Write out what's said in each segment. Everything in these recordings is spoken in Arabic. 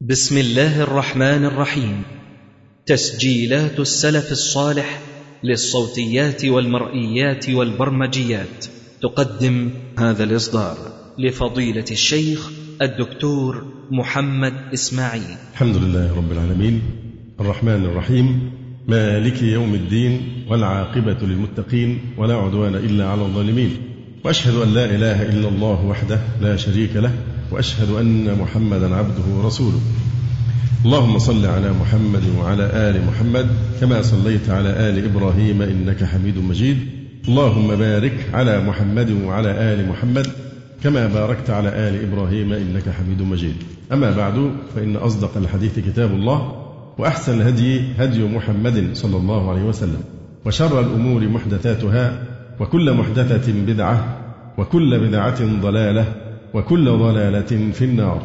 بسم الله الرحمن الرحيم تسجيلات السلف الصالح للصوتيات والمرئيات والبرمجيات تقدم هذا الاصدار لفضيله الشيخ الدكتور محمد اسماعيل الحمد لله رب العالمين الرحمن الرحيم مالك يوم الدين والعاقبه للمتقين ولا عدوان الا على الظالمين واشهد ان لا اله الا الله وحده لا شريك له وأشهد أن محمدا عبده ورسوله. اللهم صل على محمد وعلى آل محمد كما صليت على آل إبراهيم إنك حميد مجيد. اللهم بارك على محمد وعلى آل محمد كما باركت على آل إبراهيم إنك حميد مجيد. أما بعد فإن أصدق الحديث كتاب الله وأحسن الهدي هدي محمد صلى الله عليه وسلم وشر الأمور محدثاتها وكل محدثة بدعة وكل بدعة ضلالة وكل ضلالة في النار.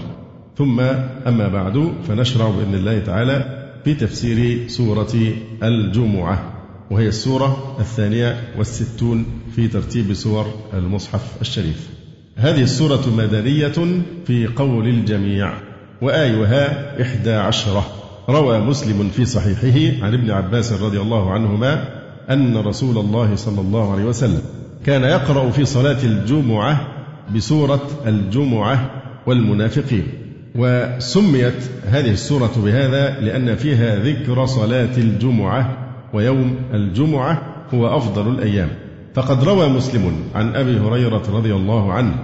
ثم أما بعد فنشرع بإذن الله تعالى في تفسير سورة الجمعة وهي السورة الثانية والستون في ترتيب سور المصحف الشريف. هذه السورة مدنية في قول الجميع وآيها إحدى عشرة. روى مسلم في صحيحه عن ابن عباس رضي الله عنهما أن رسول الله صلى الله عليه وسلم كان يقرأ في صلاة الجمعة بسورة الجمعة والمنافقين. وسميت هذه السورة بهذا لأن فيها ذكر صلاة الجمعة ويوم الجمعة هو أفضل الأيام. فقد روى مسلم عن أبي هريرة رضي الله عنه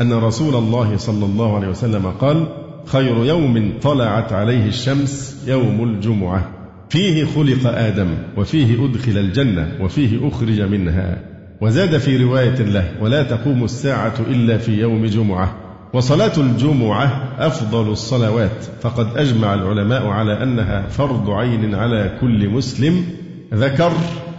أن رسول الله صلى الله عليه وسلم قال خير يوم طلعت عليه الشمس يوم الجمعة. فيه خلق آدم وفيه أدخل الجنة وفيه أخرج منها. وزاد في رواية له ولا تقوم الساعة إلا في يوم جمعة. وصلاة الجمعة أفضل الصلوات. فقد أجمع العلماء على أنها فرض عين على كل مسلم. ذكر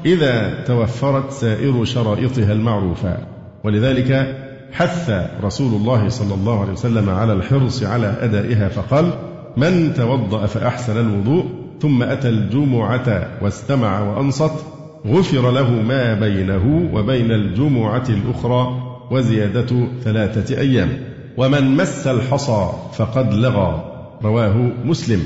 إذا توفرت سائر شرائطها المعروفة. ولذلك حث رسول الله صلى الله عليه وسلم على الحرص على أدائها فقال من توضأ فأحسن الوضوء ثم أتى الجمعة واستمع وأنصت غفر له ما بينه وبين الجمعة الأخرى وزيادة ثلاثة أيام. ومن مس الحصى فقد لغى. رواه مسلم.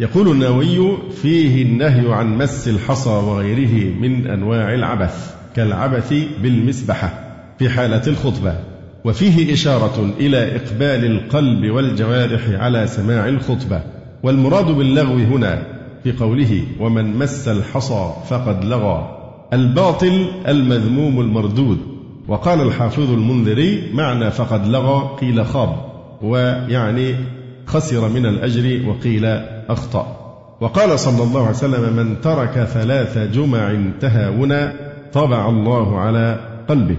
يقول النووي فيه النهي عن مس الحصى وغيره من أنواع العبث كالعبث بالمسبحة في حالة الخطبة. وفيه إشارة إلى إقبال القلب والجوارح على سماع الخطبة. والمراد باللغو هنا في قوله ومن مس الحصى فقد لغى. الباطل المذموم المردود. وقال الحافظ المنذري معنى فقد لغى قيل خاب. ويعني خسر من الأجر وقيل أخطأ. وقال صلى الله عليه وسلم من ترك ثلاث جمع تهاونا طبع الله على قلبه.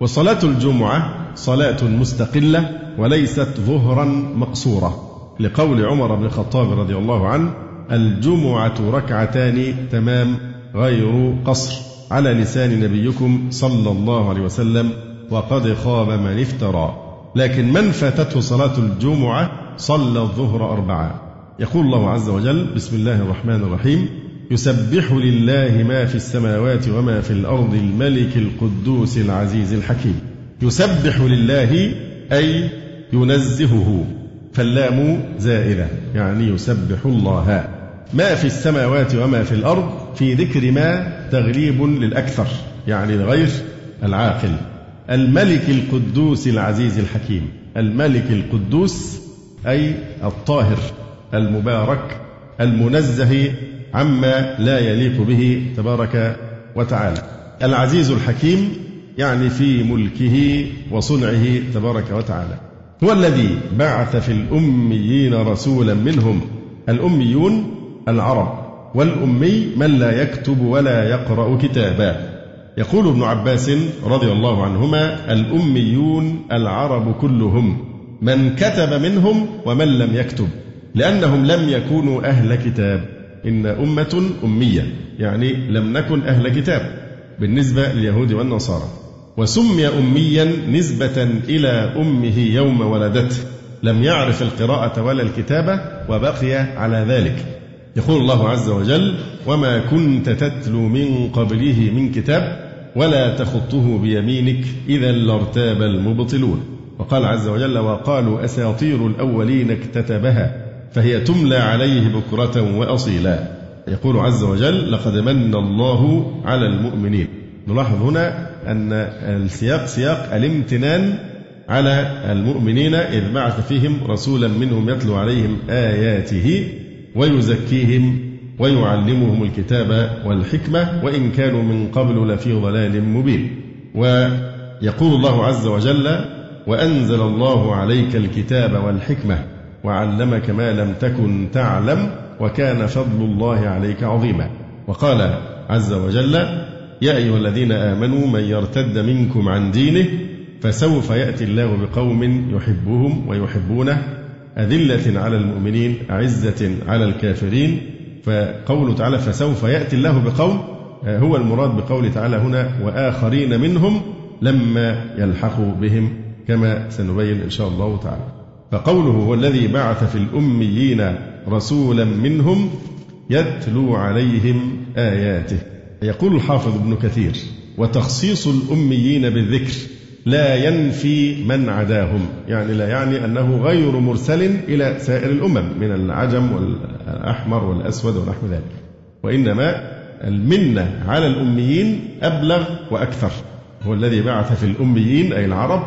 وصلاة الجمعة صلاة مستقلة وليست ظهرا مقصورة. لقول عمر بن الخطاب رضي الله عنه الجمعة ركعتان تمام غير قصر. على لسان نبيكم صلى الله عليه وسلم وقد خاب من افترى. لكن من فاتته صلاة الجمعة صلى الظهر أربعة. يقول الله عز وجل بسم الله الرحمن الرحيم يسبح لله ما في السماوات وما في الأرض الملك القدوس العزيز الحكيم. يسبح لله أي ينزهه. فاللام زائلة يعني يسبح الله. ما في السماوات وما في الأرض في ذكر ما تغليب للأكثر يعني الغير العاقل. الملك القدوس العزيز الحكيم. الملك القدوس أي الطاهر المبارك المنزه عما لا يليق به تبارك وتعالى. العزيز الحكيم يعني في ملكه وصنعه تبارك وتعالى. هو الذي بعث في الأميين رسولا منهم الأميون العرب. والأمي من لا يكتب ولا يقرأ كتابا. يقول ابن عباس رضي الله عنهما الأميون العرب كلهم من كتب منهم ومن لم يكتب لأنهم لم يكونوا أهل كتاب. إن أمة أمية يعني لم نكن أهل كتاب. بالنسبة لليهود والنصارى. وسمي أميا نسبة إلى أمه يوم ولدته. لم يعرف القراءة ولا الكتابة وبقي على ذلك. يقول الله عز وجل وما كنت تتلو من قبله من كتاب ولا تخطه بيمينك إذا لارتاب المبطلون. وقال عز وجل وقالوا أساطير الأولين اكتتبها فهي تملى عليه بكرة وأصيلا. يقول عز وجل لقد من الله على المؤمنين. نلاحظ هنا أن السياق سياق الامتنان على المؤمنين إذ بعث فيهم رسولا منهم يتلو عليهم آياته ويزكيهم ويعلمهم الكتاب والحكمة وإن كانوا من قبل لفي ضلال مبين. ويقول الله عز وجل وأنزل الله عليك الكتاب والحكمة وعلمك ما لم تكن تعلم وكان فضل الله عليك عظيما. وقال عز وجل يا أيها الذين آمنوا من يرتد منكم عن دينه فسوف يأتي الله بقوم يحبهم ويحبونه أذلة على المؤمنين أعزة على الكافرين. فقوله تعالى فسوف يأتي الله بقوم هو المراد بقوله تعالى هنا وآخرين منهم لما يلحقوا بهم كما سنبين إن شاء الله تعالى. فقوله هو الذي بعث في الأميين رسولا منهم يتلو عليهم آياته. يقول الحافظ ابن كثير وتخصيص الأميين بالذكر لا ينفي من عداهم. يعني لا يعني أنه غير مرسل إلى سائر الأمم من العجم والأحمر والأسود ونحو ذلك. وإنما المنة على الأميين أبلغ وأكثر. هو الذي بعث في الأميين أي العرب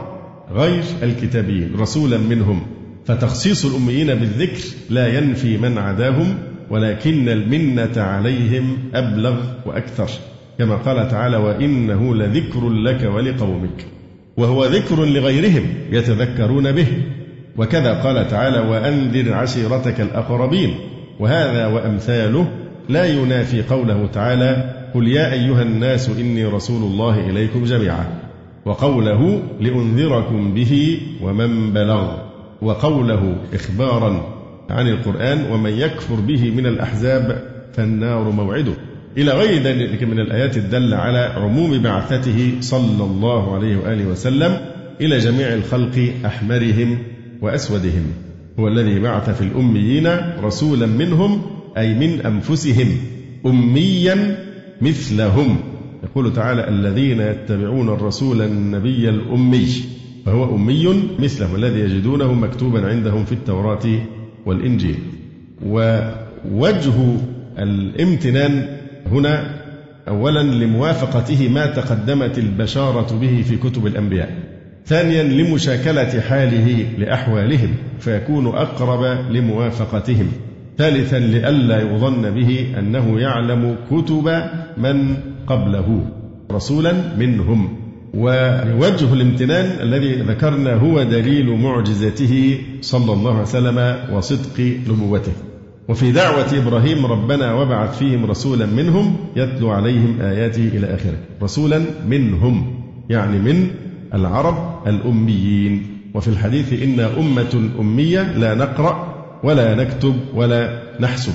غير الكتابيين رسولا منهم. فتخصيص الأميين بالذكر لا ينفي من عداهم ولكن المنة عليهم أبلغ وأكثر. كما قال تعالى وإنه لذكر لك ولقومك. وهو ذكر لغيرهم يتذكرون به. وكذا قال تعالى وأنذر عشيرتك الأقربين وهذا وأمثاله لا ينافي قوله تعالى قل يا أيها الناس إني رسول الله إليكم جميعا وقوله لأنذركم به ومن بلغ وقوله إخبارا عن القرآن ومن يكفر به من الأحزاب فالنار موعده إلى غير ذلك من الآيات الدالة على عموم بعثته صلى الله عليه وآله وسلم إلى جميع الخلق أحمرهم وأسودهم. هو الذي بعث في الأميين رسولا منهم أي من أنفسهم أميا مثلهم. يقول تعالى الذين يتبعون الرسول النبي الأمي فهو أمي مثله الذي يجدونه مكتوبا عندهم في التوراة والإنجيل. ووجه الامتنان هنا أولا لموافقته ما تقدمت البشارة به في كتب الأنبياء. ثانيا لمشاكلة حاله لأحوالهم فيكون أقرب لموافقتهم. ثالثا لئلا يظن به أنه يعلم كتب من قبله رسولا منهم. ووجه الامتنان الذي ذكرنا هو دليل معجزته صلى الله عليه وسلم وصدق نبوته. وفي دعوة إبراهيم ربنا وابعث فيهم رسولا منهم يتلو عليهم آياته إلى آخره. رسولا منهم يعني من العرب الأميين. وفي الحديث إنا أمة أمية لا نقرأ ولا نكتب ولا نحسب.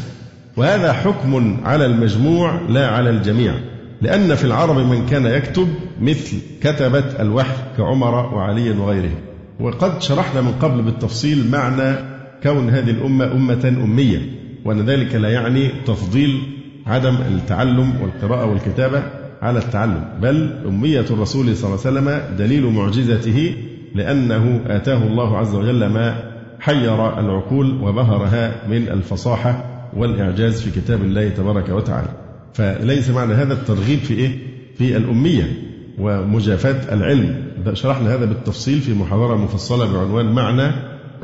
وهذا حكم على المجموع لا على الجميع. لأن في العرب من كان يكتب مثل كتبة الوحي كعمر وعلي وغيرهم. وقد شرحنا من قبل بالتفصيل معنى كون هذه الأمة أمة أمية. وأن ذلك لا يعني تفضيل عدم التعلم والقراءة والكتابة على التعلم بل أمية الرسول صلى الله عليه وسلم دليل معجزته لأنه آتاه الله عز وجل ما حير العقول وبهرها من الفصاحة والإعجاز في كتاب الله تبارك وتعالى. فليس معنى هذا الترغيب في إيه؟ في الأمية ومجافاة العلم. شرحنا هذا بالتفصيل في محاضرة مفصلة بعنوان معنى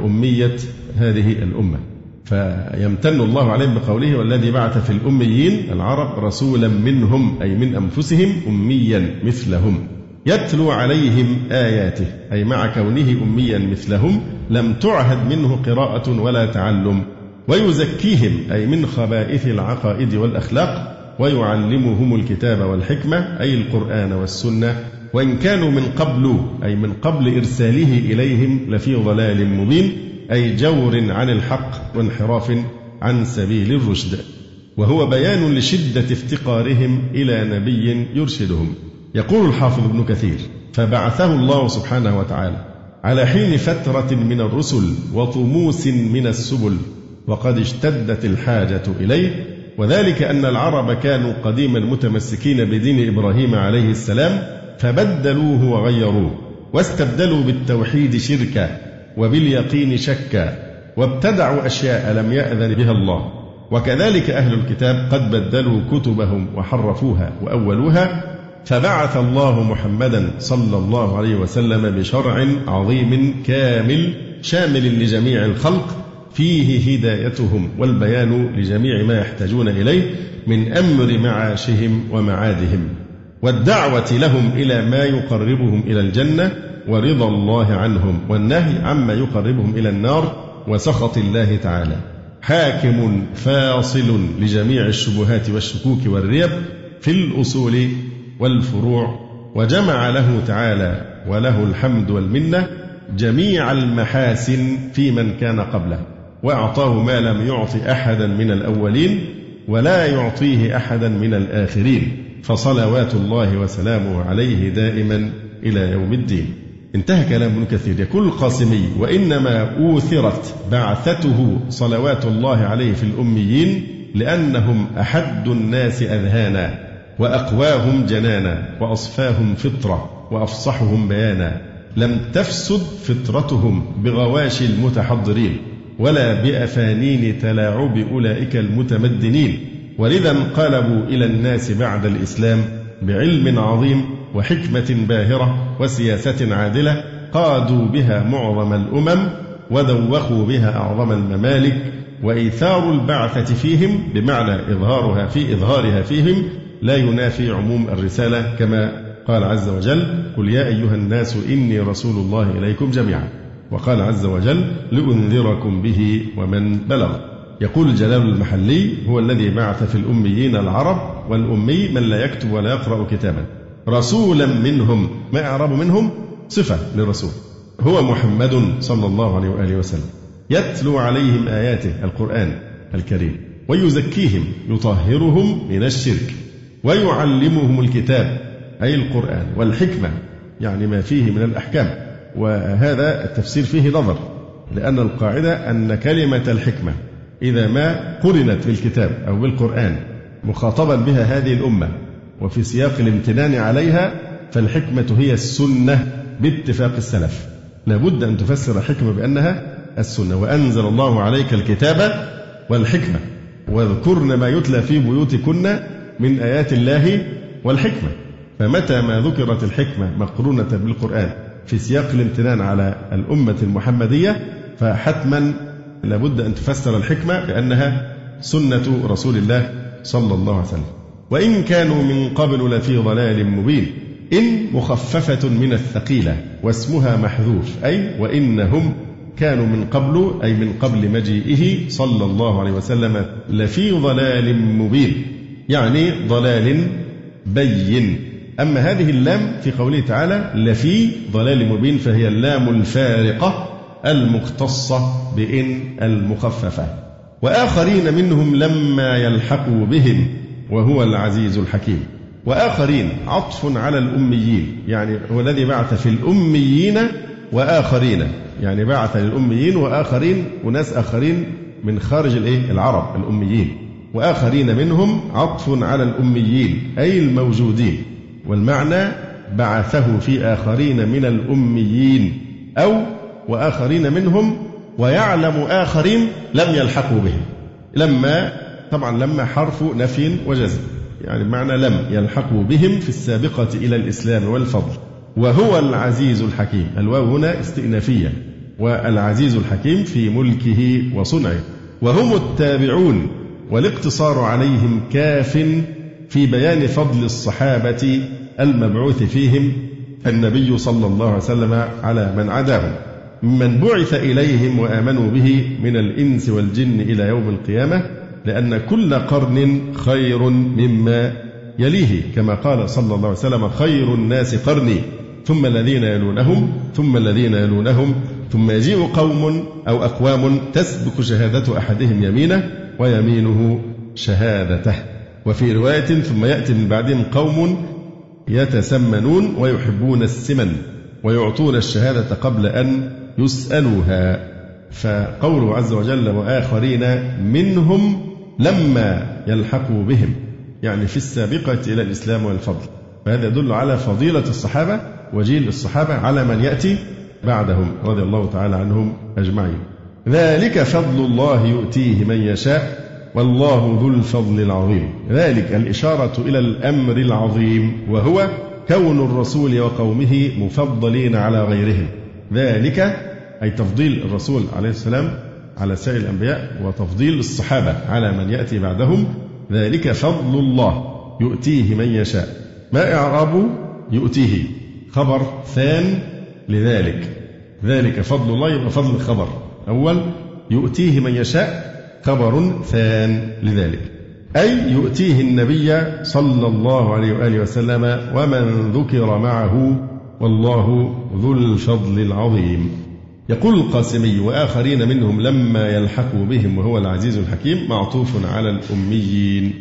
أمية هذه الأمة. فيمتن الله عليهم بقوله والذي بعث في الأميين العرب رسولا منهم أي من أنفسهم أميا مثلهم. يتلو عليهم آياته أي مع كونه أميا مثلهم لم تعهد منه قراءة ولا تعلم. ويزكيهم أي من خبائث العقائد والأخلاق ويعلمهم الكتاب والحكمة أي القرآن والسنة. وإن كانوا من قبل أي من قبل إرساله إليهم لفي ضلال مبين. أي جور عن الحق وانحراف عن سبيل الرشد وهو بيان لشدة افتقارهم إلى نبي يرشدهم. يقول الحافظ ابن كثير فبعثه الله سبحانه وتعالى على حين فترة من الرسل وطموس من السبل وقد اشتدت الحاجة إليه. وذلك أن العرب كانوا قديما متمسكين بدين إبراهيم عليه السلام فبدلوه وغيروه واستبدلوا بالتوحيد شركا وباليقين شكا وابتدعوا أشياء لم يأذن بها الله. وكذلك أهل الكتاب قد بدلوا كتبهم وحرفوها وأولوها فبعث الله محمدا صلى الله عليه وسلم بشرع عظيم كامل شامل لجميع الخلق فيه هدايتهم والبيان لجميع ما يحتاجون إليه من أمر معاشهم ومعادهم والدعوة لهم إلى ما يقربهم إلى الجنة ورضا الله عنهم والنهي عما يقربهم إلى النار وسخط الله تعالى. حاكم فاصل لجميع الشبهات والشكوك والريب في الأصول والفروع وجمع له تعالى وله الحمد والمنة جميع المحاسن في من كان قبله وأعطاه ما لم يعط أحدا من الأولين ولا يعطيه أحدا من الآخرين فصلوات الله وسلامه عليه دائما إلى يوم الدين. انتهى كلام ابن كثير. يقول القاسمي وإنما أوثرت بعثته صلوات الله عليه في الأميين لأنهم أحد الناس أذهانا وأقواهم جنانا وأصفاهم فطرة وأفصحهم بيانا. لم تفسد فطرتهم بغواشي المتحضرين ولا بأفانين تلاعب أولئك المتمدنين. ولذا انقلبوا إلى الناس بعد الإسلام بعلم عظيم وحكمة باهرة وسياسة عادلة قادوا بها معظم الأمم ودوخوا بها أعظم الممالك وإيثار البعثة فيهم بمعنى إظهارها في إظهارها فيهم لا ينافي عموم الرسالة كما قال عز وجل قل يا أيها الناس إني رسول الله إليكم جميعا وقال عز وجل لأنذركم به ومن بلغ يقول جلال المحلي هو الذي بعث في الأميين العرب والأمي من لا يكتب ولا يقرأ كتابا رسولا منهم. ما أعرب منهم؟ صفة للرسول. هو محمد صلى الله عليه وآله وسلم. يتلو عليهم آياته القرآن الكريم. ويزكيهم يطهرهم من الشرك. ويعلمهم الكتاب أي القرآن والحكمة يعني ما فيه من الأحكام. وهذا التفسير فيه نظر لأن القاعدة أن كلمة الحكمة إذا ما قرنت بالكتاب أو بالقرآن مخاطبا بها هذه الأمة. وفي سياق الامتنان عليها فالحكمة هي السنة باتفاق السلف. لابد أن تفسر الحكمة بأنها السنة. وأنزل الله عليك الكتاب والحكمة. واذكرن ما يتلى في بيوتكن من آيات الله والحكمة. فمتى ما ذكرت الحكمة مقرونة بالقرآن في سياق الامتنان على الأمة المحمدية فحتما لابد أن تفسر الحكمة بأنها سنة رسول الله صلى الله عليه وسلم. وإن كانوا من قبل لفي ضلال مبين. إن مخففة من الثقيلة واسمها محذوف أي وإنهم كانوا من قبل أي من قبل مجيئه صلى الله عليه وسلم لفي ضلال مبين. يعني ضلال بين. أما هذه اللام في قوله تعالى لفي ضلال مبين فهي اللام الفارقة المختصة بإن المخففة. وآخرين منهم لما يلحقوا بهم. وهو العزيز الحكيم. وآخرين عطف على الأميين. يعني هو الذي بعث في الأميين وآخرين. يعني بعث للأميين وآخرين وناس آخرين من خارج الإيه؟ العرب الأميين. وآخرين منهم عطف على الأميين أي الموجودين. والمعنى بعثه في آخرين من الأميين. أو وآخرين منهم ويعلم آخرين لم يلحقوا بهم. لما طبعا لما حرف نفي وجزم. يعني بمعنى لم يلحقوا بهم في السابقة إلى الإسلام والفضل. وهو العزيز الحكيم. الواو هنا استئنافية. والعزيز الحكيم في ملكه وصنعه. وهم التابعون. والاقتصار عليهم كاف في بيان فضل الصحابة المبعوث فيهم النبي صلى الله عليه وسلم على من عداهم. من بعث إليهم وآمنوا به من الإنس والجن إلى يوم القيامة لأن كل قرن خير مما يليه كما قال صلى الله عليه وسلم خير الناس قرني ثم الذين يلونهم ثم الذين يلونهم ثم يجيء قوم أو أقوام تسبق شهادة أحدهم يمينه ويمينه شهادته. وفي رواية ثم يأتي من بعدهم قوم يتسمنون ويحبون السمن ويعطون الشهادة قبل أن يسألوها. فقوله عز وجل وآخرين منهم لما يلحقوا بهم يعني في السابقة إلى الإسلام والفضل. فهذا يدل على فضيلة الصحابة وجيل الصحابة على من يأتي بعدهم رضي الله تعالى عنهم أجمعين. ذلك فضل الله يؤتيه من يشاء والله ذو الفضل العظيم. ذلك الإشارة إلى الأمر العظيم وهو كون الرسول وقومه مفضلين على غيرهم. ذلك أي تفضيل الرسول عليه السلام على سائر الأنبياء وتفضيل الصحابة على من يأتي بعدهم ذلك فضل الله يؤتيه من يشاء. ما إعراب يؤتيه؟ خبر ثان لذلك. ذلك فضل الله يبقى فضل الخبر. أول يؤتيه من يشاء خبر ثان لذلك. أي يؤتيه النبي صلى الله عليه وآله وسلم ومن ذكر معه والله ذو الفضل العظيم. يقول القاسمي وآخرين منهم لما يلحقوا بهم وهو العزيز الحكيم معطوف على الأميين.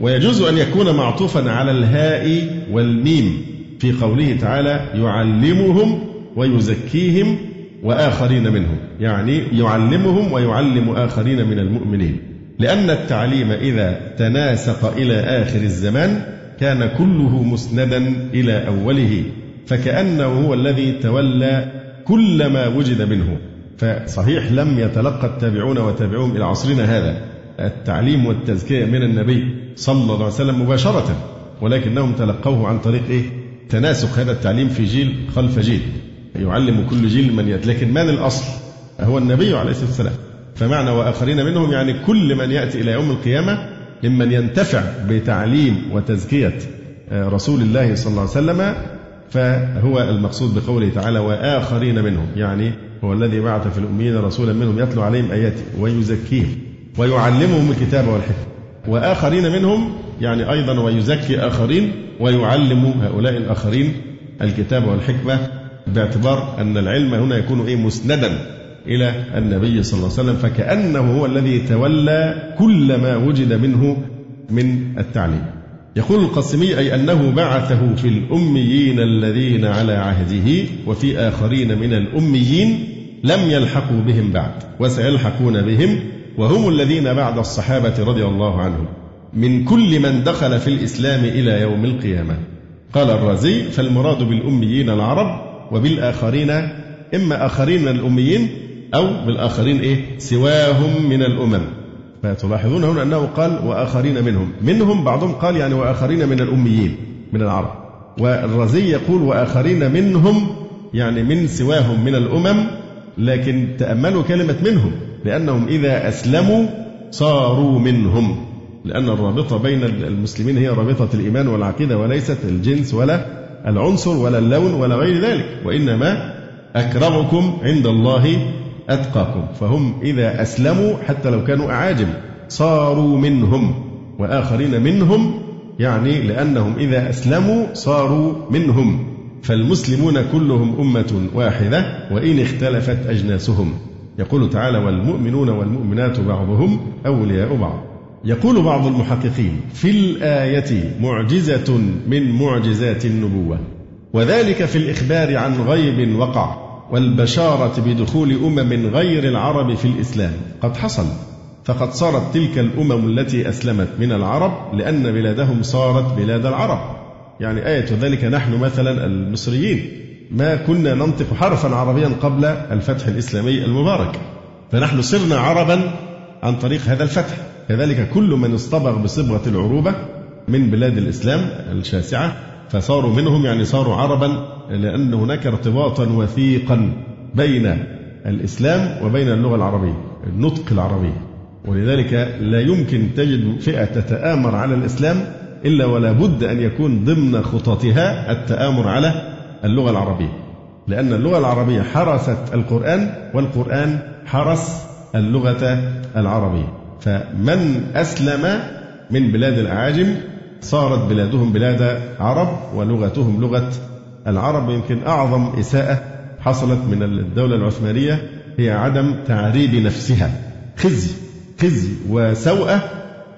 ويجوز أن يكون معطوفا على الهاء والميم في قوله تعالى يعلمهم ويزكيهم وآخرين منهم. يعني يعلمهم ويعلم آخرين من المؤمنين. لأن التعليم إذا تناسق إلى آخر الزمان كان كله مسندا إلى أوله. فكأنه هو الذي تولى كل ما وجد منه. فصحيح لم يتلقى التابعون وتابعوهم إلى عصرنا هذا. التعليم والتزكية من النبي صلى الله عليه وسلم مباشرة ولكنهم تلقوه عن طريق إيه؟ تناسق هذا التعليم في جيل خلف جيل. يعلم كل جيل من يأتي. لكن من الأصل؟ هو النبي عليه الصلاة والسلام. فمعنى وآخرين منهم يعني كل من يأتي إلى يوم القيامة ممن ينتفع بتعليم وتزكية آه، رسول الله صلى الله عليه وسلم فهو المقصود بقوله تعالى وآخرين منهم يعني هو الذي بعث في الأميين رسولا منهم يتلو عليهم آياته ويزكيهم ويعلمهم الكتاب والحكمة. وآخرين منهم يعني أيضا ويزكي آخرين ويعلم هؤلاء الآخرين الكتاب والحكمة باعتبار أن العلم هنا يكون إيه؟ مسندا إلى النبي صلى الله عليه وسلم فكأنه هو الذي تولى كل ما وجد منه من التعليم. يقول القاسمي أي أنه بعثه في الأميين الذين على عهده وفي آخرين من الأميين لم يلحقوا بهم بعد وسيلحقون بهم وهم الذين بعد الصحابة رضي الله عنهم. من كل من دخل في الإسلام إلى يوم القيامة. قال الرازي فالمراد بالأميين العرب وبالآخرين إما آخرين من الأميين أو بالآخرين إيه؟ سواهم من الأمم. فتلاحظون هنا أنه قال وآخرين منهم. منهم بعضهم قال يعني وآخرين من الأميين من العرب. والرزي يقول وآخرين منهم يعني من سواهم من الأمم لكن تأملوا كلمة منهم لأنهم إذا أسلموا صاروا منهم. لأن الرابطة بين المسلمين هي رابطة الإيمان والعقيدة وليست الجنس ولا العنصر ولا اللون ولا غير ذلك. وإنما أكرمكم عند الله أتقاكم. فهم إذا أسلموا حتى لو كانوا أعاجم. صاروا منهم. وآخرين منهم يعني لأنهم إذا أسلموا صاروا منهم. فالمسلمون كلهم أمة واحدة وإن اختلفت أجناسهم. يقول تعالى والمؤمنون والمؤمنات بعضهم أولياء بعض. يقول بعض المحققين في الآية معجزة من معجزات النبوة. وذلك في الإخبار عن غيب وقع. والبشارة بدخول أمم غير العرب في الإسلام. قد حصل. فقد صارت تلك الأمم التي أسلمت من العرب لأن بلادهم صارت بلاد العرب. يعني آية ذلك نحن مثلا المصريين. ما كنا ننطق حرفا عربيا قبل الفتح الإسلامي المبارك. فنحن صرنا عربا عن طريق هذا الفتح. كذلك كل من اصطبغ بصبغة العروبة من بلاد الإسلام الشاسعة فصاروا منهم يعني صاروا عربا لأن هناك ارتباطا وثيقا بين الإسلام وبين اللغة العربية النطق العربي ولذلك لا يمكن تجد فئة تتآمر على الإسلام إلا ولا بد أن يكون ضمن خططها التآمر على اللغة العربية. لأن اللغة العربية حرست القرآن والقرآن حرس اللغة العربية. فمن أسلم من بلاد الأعاجم صارت بلادهم بلاد عرب ولغتهم لغة العرب. يمكن أعظم إساءة حصلت من الدولة العثمانية هي عدم تعريب نفسها. خزي خزي وسوءة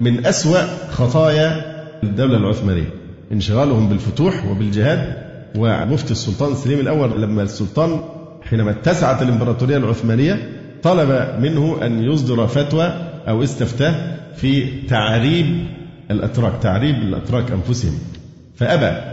من أسوأ خطايا الدولة العثمانية. انشغالهم بالفتوح وبالجهاد. ومفتي السلطان سليم الأول لما السلطان حينما اتسعت الإمبراطورية العثمانية طلب منه أن يصدر فتوى أو استفتاه في تعريب الأتراك تعريب الأتراك أنفسهم. فأبى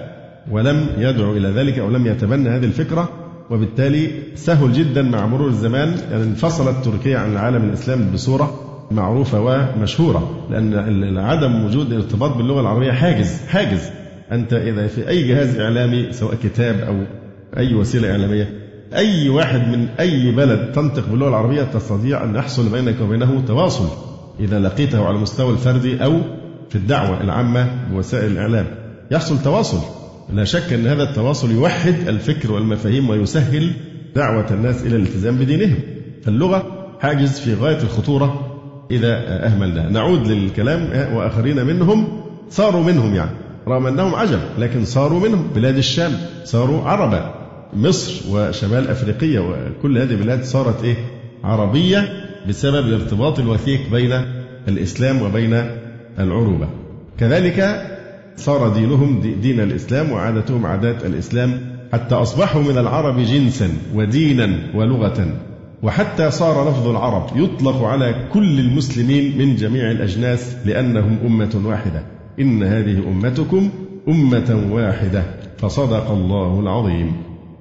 ولم يدعو إلى ذلك أو لم يتبنى هذه الفكرة وبالتالي سهل جدا مع مرور الزمان يعني انفصلت تركيا عن العالم الإسلامي بصورة معروفة ومشهورة لأن عدم وجود ارتباط باللغة العربية حاجز حاجز. أنت إذا في أي جهاز إعلامي سواء كتاب أو أي وسيلة إعلامية أي واحد من أي بلد تنطق باللغة العربية تستطيع أن يحصل بينك وبينه تواصل. إذا لقيته على المستوى الفردي أو في الدعوة العامة بوسائل الإعلام. يحصل تواصل. لا شك أن هذا التواصل يوحد الفكر والمفاهيم ويسهل دعوة الناس إلى الالتزام بدينهم. فاللغة حاجز في غاية الخطورة إذا أهملناها. نعود للكلام وآخرين منهم. صاروا منهم يعني. رغم أنهم عجب لكن صاروا منهم. بلاد الشام صاروا عربا مصر وشمال أفريقيا وكل هذه البلاد صارت إيه؟ عربية بسبب الارتباط الوثيق بين الإسلام وبين العروبة. كذلك صار دينهم دين الإسلام وعادتهم عادات الإسلام حتى أصبحوا من العرب جنسا ودينا ولغة. وحتى صار لفظ العرب يطلق على كل المسلمين من جميع الأجناس لأنهم أمة واحدة. إن هذه أمتكم أمة واحدة. فصدق الله العظيم.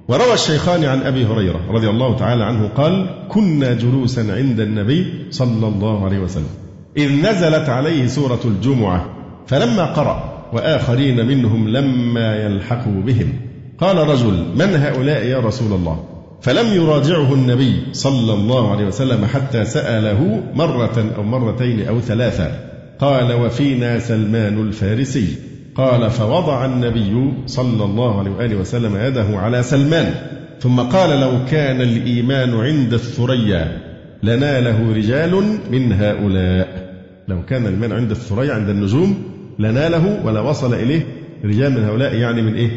وروى الشيخان عن أبي هريرة رضي الله تعالى عنه قال كنا جلوسا عند النبي صلى الله عليه وسلم. إذ نزلت عليه سورة الجمعة فلما قرأ وآخرين منهم لما يلحقوا بهم. قال رجل من هؤلاء يا رسول الله؟ فلم يراجعه النبي صلى الله عليه وسلم حتى سأله مرة أو مرتين أو ثلاثة. قال وفينا سلمان الفارسي. قال فوضع النبي صلى الله عليه وآله وسلم يده على سلمان. ثم قال لو كان الإيمان عند الثريا لناله رجال من هؤلاء. لو كان الإيمان عند الثريا عند النجوم لناله ولا وصل إليه رجال من هؤلاء يعني من إيه؟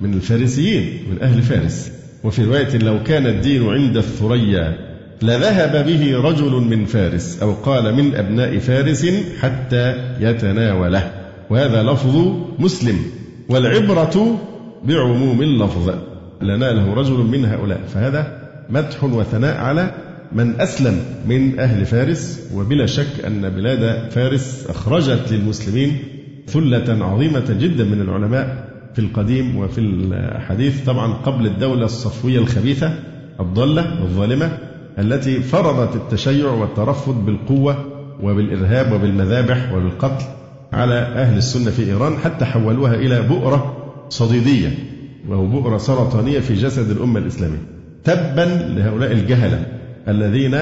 من الفارسيين من أهل فارس. وفي رواية لو كان الدين عند الثريا لذهب به رجل من فارس أو قال من أبناء فارس حتى يتناوله. وهذا لفظ مسلم. والعبرة بعموم اللفظ لناله رجل من هؤلاء. فهذا مدح وثناء على من أسلم من أهل فارس وبلا شك أن بلاد فارس أخرجت للمسلمين ثلة عظيمة جدا من العلماء في القديم وفي الحديث. طبعا قبل الدولة الصفوية الخبيثة الضالة الظالمة التي فرضت التشيع والترفض بالقوة وبالإرهاب وبالمذابح وبالقتل على أهل السنة في إيران حتى حولوها إلى بؤرة صديدية وهو بؤرة سرطانية في جسد الأمة الإسلامية. تبا لهؤلاء الجهلة. الذين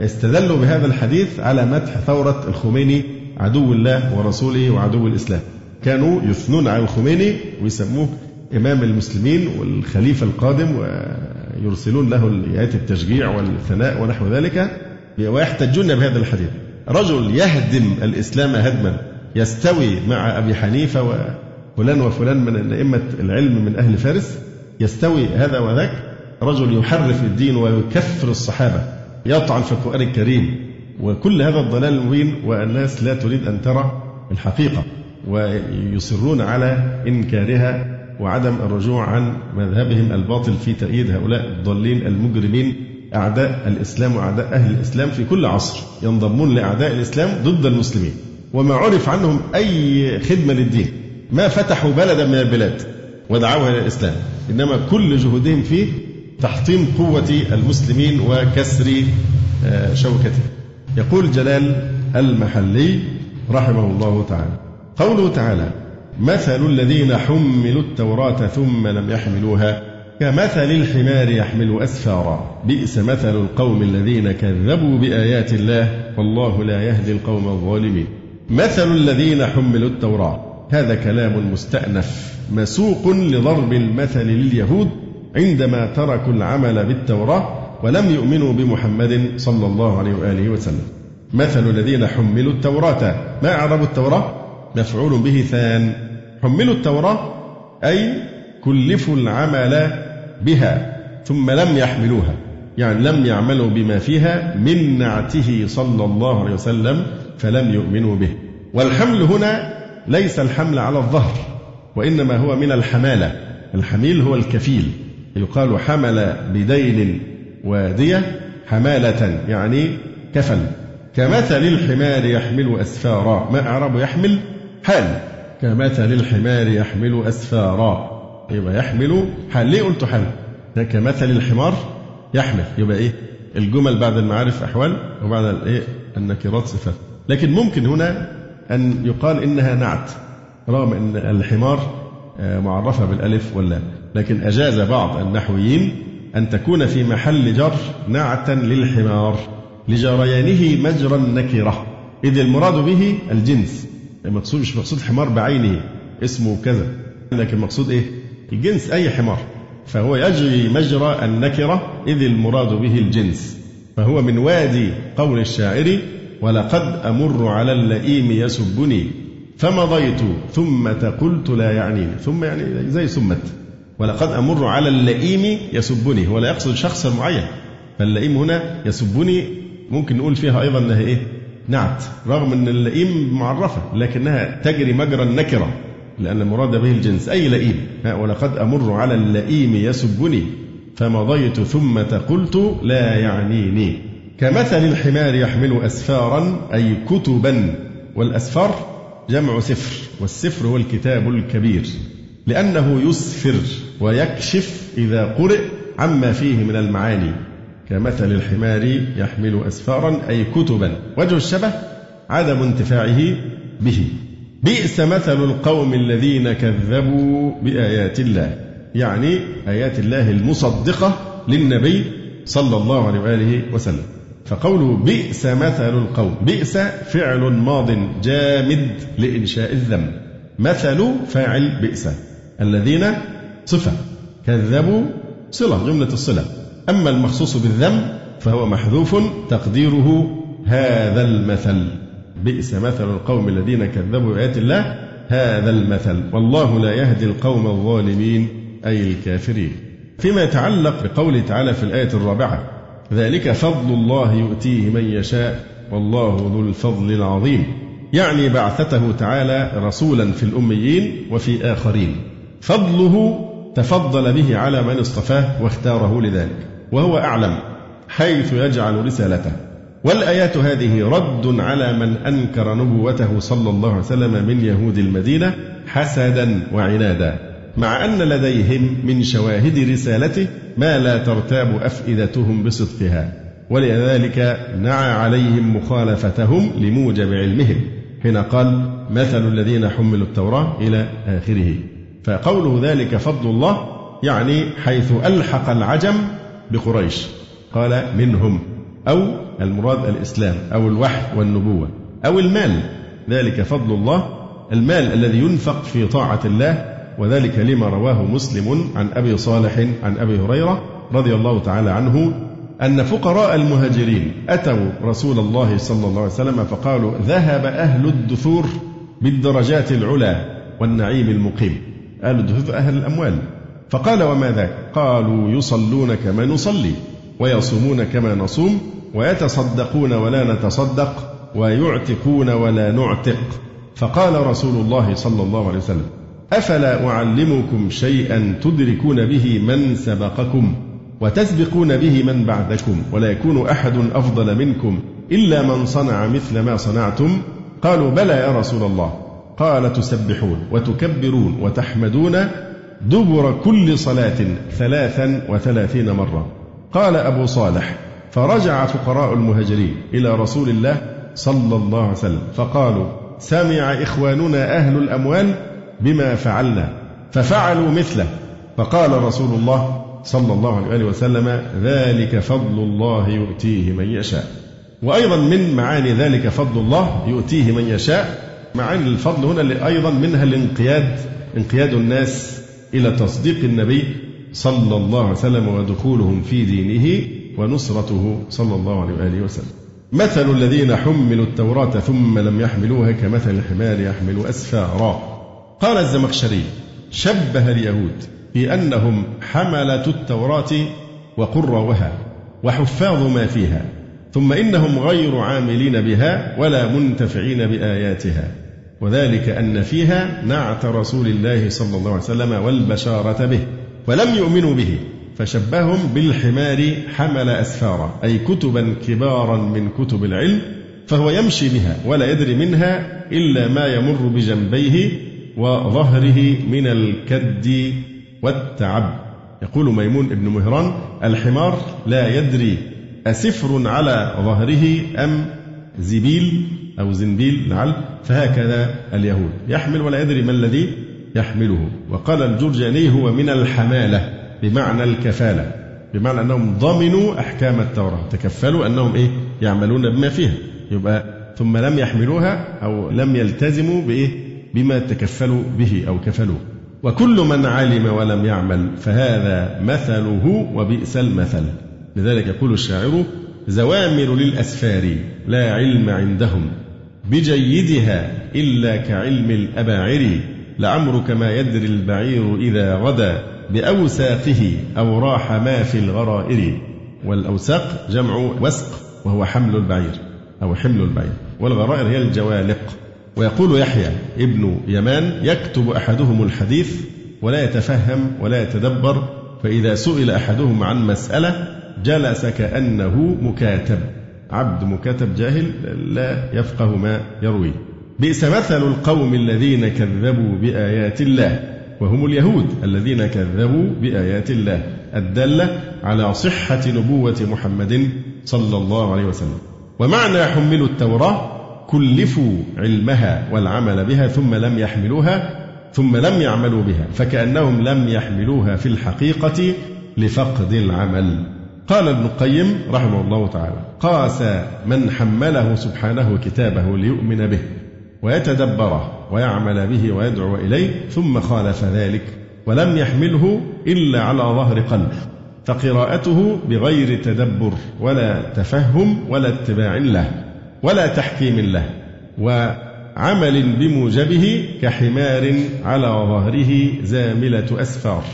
استدلوا بهذا الحديث على مدح ثورة الخميني عدو الله ورسوله وعدو الإسلام. كانوا يثنون على الخميني ويسموه إمام المسلمين والخليفة القادم ويرسلون له آيات التشجيع والثناء ونحو ذلك. ويحتجون بهذا الحديث. رجل يهدم الإسلام هدما يستوي مع أبي حنيفة وفلان وفلان من أئمة العلم من أهل فارس يستوي هذا وذاك. رجل يحرف الدين ويكفر الصحابة يطعن في القرآن الكريم وكل هذا الضلال المبين والناس لا تريد أن ترى الحقيقة ويصرون على إنكارها وعدم الرجوع عن مذهبهم الباطل في تأييد هؤلاء الضالين المجرمين أعداء الإسلام وأعداء أهل الإسلام في كل عصر ينضمون لأعداء الإسلام ضد المسلمين. وما عرف عنهم أي خدمة للدين ما فتحوا بلدا من البلاد ودعوها إلى الإسلام. إنما كل جهودهم فيه تحطيم قوة المسلمين وكسر آه، شوكته يقول جلال المحلي رحمه الله تعالى قوله تعالى مثل الذين حملوا التوراة ثم لم يحملوها كمثل الحمار يحمل أسفارا بئس مثل القوم الذين كذبوا بآيات الله والله لا يهدي القوم الظالمين. مثل الذين حملوا التوراة هذا كلام مستأنف مسوق لضرب المثل لليهود عندما تركوا العمل بالتوراة ولم يؤمنوا بمحمد صلى الله عليه وآله وسلم. مثل الذين حملوا التوراة. ما أعربوا التوراة؟ مفعول به ثان. حملوا التوراة أي كلفوا العمل بها ثم لم يحملوها. يعني لم يعملوا بما فيها من نعته صلى الله عليه وسلم فلم يؤمنوا به. والحمل هنا ليس الحمل على الظهر وإنما هو من الحمالة. الحميل هو الكفيل. يقال حمل بدين وادية حمالة يعني كفل كمثل الحمار يحمل أسفارا. ما أعرب يحمل؟ حال. كمثل الحمار يحمل أسفارا. يبقى يحمل حال. ليه قلت حال؟ كمثل الحمار يحمل. يبقى إيه؟ الجمل بعد المعارف أحوال وبعد الإيه؟ النكرات صفات. لكن ممكن هنا أن يقال إنها نعت رغم أن الحمار آه، معرفة بالألف واللام. لكن أجاز بعض النحويين أن تكون في محل جر نعتا للحمار لجريانه مجرى النكرة. إذ المراد به الجنس. المقصود مش مقصود حمار بعينه اسمه كذا. لكن المقصود إيه؟ الجنس أي حمار. فهو يجري مجرى النكرة إذ المراد به الجنس. فهو من وادي قول الشاعر ولقد أمر على اللئيم يسبني فمضيت ثم قلت لا يعنيني. ثم يعني زي سمت. ولقد أمر على اللئيم يسبني هو لا يقصد شخصا معين فاللئيم هنا يسبني ممكن نقول فيها أيضا أنها إيه؟ نعت رغم أن اللئيم معرفة لكنها تجري مجرى النكرة لأن المراد به الجنس أي لئيم. ولقد أمر على اللئيم يسبني فمضيت ثم قلت لا يعنيني. كمثل الحمار يحمل أسفارا أي كتبا والأسفار جمع سفر والسفر هو الكتاب الكبير. لأنه يسفر ويكشف إذا قرئ عما فيه من المعاني كمثل الحمار يحمل أسفارا أي كتبا. وجه الشبه عدم انتفاعه به. بئس مثل القوم الذين كذبوا بآيات الله يعني آيات الله المصدقة للنبي صلى الله عليه وآله وسلم. فقوله بئس مثل القوم بئس فعل ماض جامد لإنشاء الذم مثل فاعل بئس. الذين صفة كذبوا صلة جملة الصلة. أما المخصوص بالذم فهو محذوف تقديره هذا المثل. بئس مثل القوم الذين كذبوا بآيات الله هذا المثل. والله لا يهدي القوم الظالمين أي الكافرين. فيما يتعلق بقوله تعالى في الآية الرابعة ذلك فضل الله يؤتيه من يشاء والله ذو الفضل العظيم. يعني بعثته تعالى رسولا في الأميين وفي آخرين. فضله تفضل به على من اصطفاه واختاره لذلك وهو أعلم حيث يجعل رسالته. والآيات هذه رد على من أنكر نبوته صلى الله عليه وسلم من يهود المدينة حسدا وعنادا مع أن لديهم من شواهد رسالته ما لا ترتاب أفئدتهم بصدقها. ولذلك نعى عليهم مخالفتهم لموجب علمهم حين قال مثل الذين حملوا التوراة إلى آخره. فقوله ذلك فضل الله يعني حيث ألحق العجم بقريش. قال منهم أو المراد الإسلام أو الوحي والنبوة أو المال. ذلك فضل الله المال الذي ينفق في طاعة الله وذلك لما رواه مسلم عن أبي صالح عن أبي هريرة رضي الله تعالى عنه أن فقراء المهاجرين أتوا رسول الله صلى الله عليه وسلم فقالوا ذهب أهل الدثور بالدرجات العلى والنعيم المقيم. أهل الدثور أهل الأموال. فقال وما ذاك قالوا يصلون كما نصلي ويصومون كما نصوم ويتصدقون ولا نتصدق ويعتقون ولا نعتق. فقال رسول الله صلى الله عليه وسلم أفلا أعلمكم شيئا تدركون به من سبقكم وتسبقون به من بعدكم ولا يكون أحد أفضل منكم إلا من صنع مثل ما صنعتم؟ قالوا بلى يا رسول الله. قال تسبحون وتكبرون وتحمدون دبر كل صلاة ثلاثا وثلاثين مرة. قال أبو صالح فرجع فقراء المهاجرين إلى رسول الله صلى الله عليه وسلم فقالوا سمع إخواننا أهل الأموال بما فعلنا ففعلوا مثله. فقال رسول الله صلى الله عليه وسلم ذلك فضل الله يؤتيه من يشاء. وأيضا من معاني ذلك فضل الله يؤتيه من يشاء معاني الفضل هنا أيضا منها الانقياد انقياد الناس إلى تصديق النبي صلى الله عليه وسلم ودخولهم في دينه ونصرته صلى الله عليه وآله وسلم. مثل الذين حملوا التوراة ثم لم يحملوها كمثل الحمار يحمل أسفارا. قال الزمخشري شبه اليهود بأنهم حملة التوراة وقراوها وحفاظ ما فيها. ثم إنهم غير عاملين بها ولا منتفعين بآياتها. وذلك أن فيها نعت رسول الله صلى الله عليه وسلم والبشارة به ولم يؤمنوا به فشبههم بالحمار حمل أسفارا أي كتبا كبارا من كتب العلم فهو يمشي بها ولا يدري منها إلا ما يمر بجنبيه وظهره من الكد والتعب. يقول ميمون بن مهران الحمار لا يدري أسفر على ظهره أم زبيل أو زنبيل لعل فهكذا اليهود. يحمل ولا يدري ما الذي يحمله. وقال الجرجاني هو من الحمالة بمعنى الكفالة بمعنى أنهم ضمنوا أحكام التوراة تكفلوا أنهم إيه؟ يعملون بما فيها. يبقى ثم لم يحملوها أو لم يلتزموا بإيه؟ بما تكفلوا به أو كفلوا وكل من علم ولم يعمل فهذا مثله وبئس المثل. لذلك يقول الشاعر زوامر للأسفار لا علم عندهم بجيدها إلا كعلم الأباعر لعمرك ما يدري البعير إذا غدا بأوساقه أو راح ما في الغرائر والأوساق جمع وسق وهو حمل البعير أو حمل البعير والغرائر هي الجوالق. ويقول يحيى ابن يمان يكتب أحدهم الحديث ولا يتفهم ولا يتدبر فإذا سئل أحدهم عن مسألة جلس كأنه مكاتب. عبد مكاتب جاهل لا يفقه ما يروي بئس مثل القوم الذين كذبوا بآيات الله وهم اليهود الذين كذبوا بآيات الله. الدالة على صحة نبوة محمد صلى الله عليه وسلم. ومعنى حملوا التوراة كلفوا علمها والعمل بها ثم لم يحملوها ثم لم يعملوا بها. فكأنهم لم يحملوها في الحقيقة لفقد العمل. قال ابن القيم رحمه الله تعالى قاس من حمله سبحانه كتابه ليؤمن به ويتدبره ويعمل به ويدعو إليه ثم خالف ذلك ولم يحمله إلا على ظهر قلب فقراءته بغير تدبر ولا تفهم ولا اتباع له ولا تحكيم له وعمل بموجبه كحمار على ظهره زاملة أسفار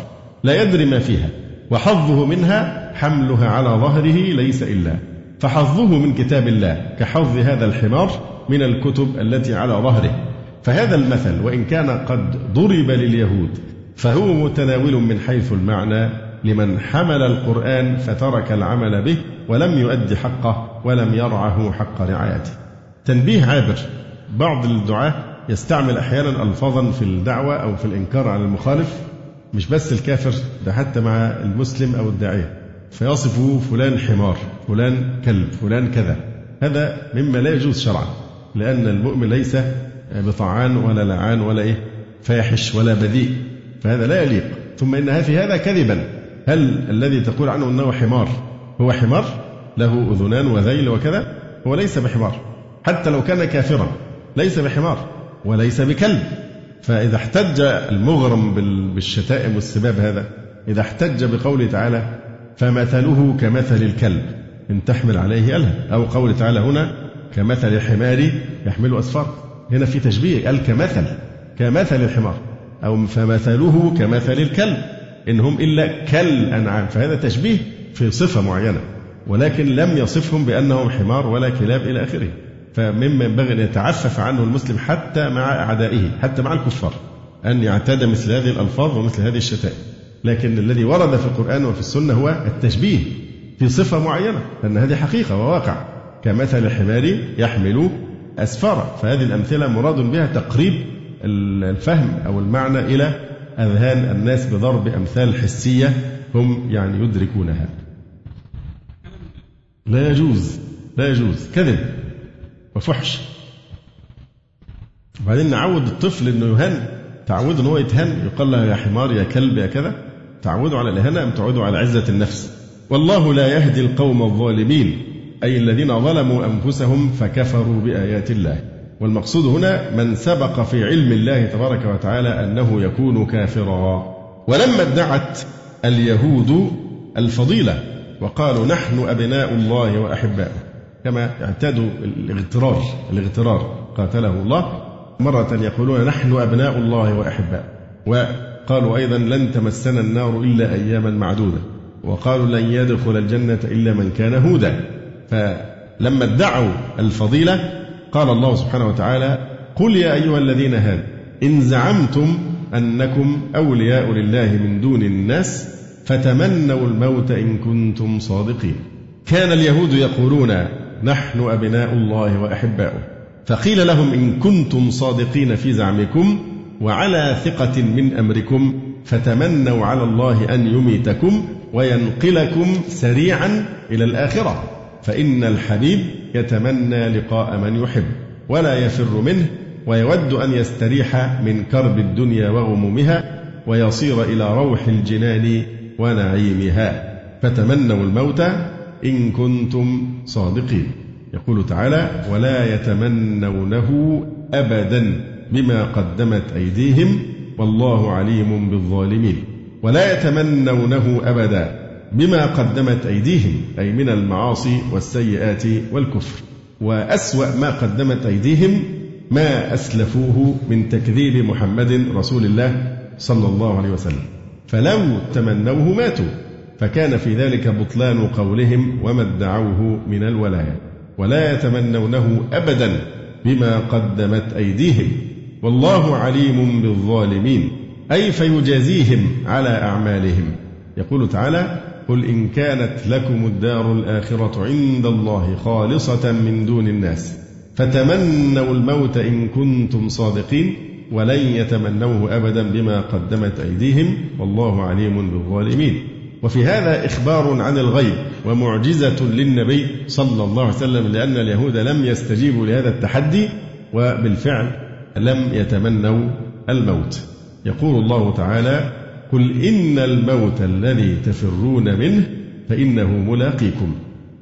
لا يدري ما فيها وحظه منها حملها على ظهره ليس إلا. فحظه من كتاب الله كحظ هذا الحمار من الكتب التي على ظهره. فهذا المثل وإن كان قد ضرب لليهود فهو متناول من حيث المعنى لمن حمل القرآن فترك العمل به ولم يؤد حقه ولم يرعه حق رعايته. تنبيه عابر بعض الدعاة يستعمل أحيانا ألفاظا في الدعوة أو في الإنكار على المخالف مش بس الكافر ده حتى مع المسلم أو الداعية. فيصف فلان حمار فلان كلب فلان كذا. هذا مما لا يجوز شرعا لأن المؤمن ليس بطعان ولا لعان ولا إيه فاحش ولا بذيء. فهذا لا يليق. ثم إن في هذا كذبا. هل الذي تقول عنه أنه حمار هو حمار؟ له أذنان وذيل وكذا؟ هو ليس بحمار. حتى لو كان كافرا ليس بحمار وليس بكلب. فإذا احتج المغرم بالشتائم والسباب هذا إذا احتج بقوله تعالى فمثله كمثل الكلب إن تحمل عليه ألها أو قول تعالى هنا كمثل الحمار يحمل أسفار. هنا في تشبيه قال كمثل كمثل الحمار أو فمثله كمثل الكلب إن هم إلا كالأنعام. فهذا تشبيه في صفة معينة ولكن لم يصفهم بأنهم حمار ولا كلاب إلى آخره. فمما ينبغي أن يتعفف عنه المسلم حتى مع أعدائه حتى مع الكفار أن يعتاد مثل هذه الألفاظ ومثل هذه الشتائم. لكن الذي ورد في القرآن وفي السنة هو التشبيه في صفة معينة لأن هذه حقيقة وواقع. كمثل الحمار يحمل أسفارا. فهذه الأمثلة مراد بها تقريب الفهم أو المعنى إلى أذهان الناس بضرب أمثال حسية هم يعني يدركونها. لا يجوز لا يجوز. كذب. وفحش وبعدين نعود الطفل إنه يهن. تعوده إن هو يتهن. يقال له يا حمار يا كلب يا كذا. تعودوا على الإهانة أم تعودوا على عزة النفس؟ والله لا يهدي القوم الظالمين أي الذين ظلموا أنفسهم فكفروا بآيات الله. والمقصود هنا من سبق في علم الله تبارك وتعالى أنه يكون كافرا. ولما ادعت اليهود الفضيلة وقالوا نحن أبناء الله وأحباؤه. كما اعتادوا الاغترار الاغترار قاتله الله مرة يقولون نحن أبناء الله وأحباؤه وقالوا أيضا لن تمسنا النار إلا أياما معدودة وقالوا لن يدخل الجنة إلا من كان هودا. فلما ادعوا الفضيلة قال الله سبحانه وتعالى قل يا أيها الذين هادوا إن زعمتم أنكم أولياء لله من دون الناس فتمنوا الموت إن كنتم صادقين. كان اليهود يقولون نحن أبناء الله وأحباؤه. فقيل لهم إن كنتم صادقين في زعمكم وعلى ثقة من أمركم فتمنوا على الله أن يميتكم وينقلكم سريعا إلى الآخرة. فإن الحبيب يتمنى لقاء من يحب ولا يفر منه ويود أن يستريح من كرب الدنيا وغمومها ويصير إلى روح الجنان ونعيمها. فتمنوا الموت إن كنتم صادقين. يقول تعالى ولا يتمنونه أبدا بما قدمت أيديهم والله عليم بالظالمين. ولا يتمنونه أبدا بما قدمت أيديهم أي من المعاصي والسيئات والكفر. وأسوأ ما قدمت أيديهم ما أسلفوه من تكذيب محمد رسول الله صلى الله عليه وسلم. فلو تمنوه ماتوا. فكان في ذلك بطلان قولهم وما ادعوه من الولاية ولا يتمنونه أبدا بما قدمت أيديهم. والله عليم بالظالمين أي فيجازيهم على أعمالهم. يقول تعالى قل إن كانت لكم الدار الآخرة عند الله خالصة من دون الناس فتمنوا الموت إن كنتم صادقين ولن يتمنوه أبدا بما قدمت أيديهم. والله عليم بالظالمين. وفي هذا إخبار عن الغيب ومعجزة للنبي صلى الله عليه وسلم لأن اليهود لم يستجيبوا لهذا التحدي وبالفعل لم يتمنوا الموت. يقول الله تعالى قل إن الموت الذي تفرون منه فإنه ملاقيكم.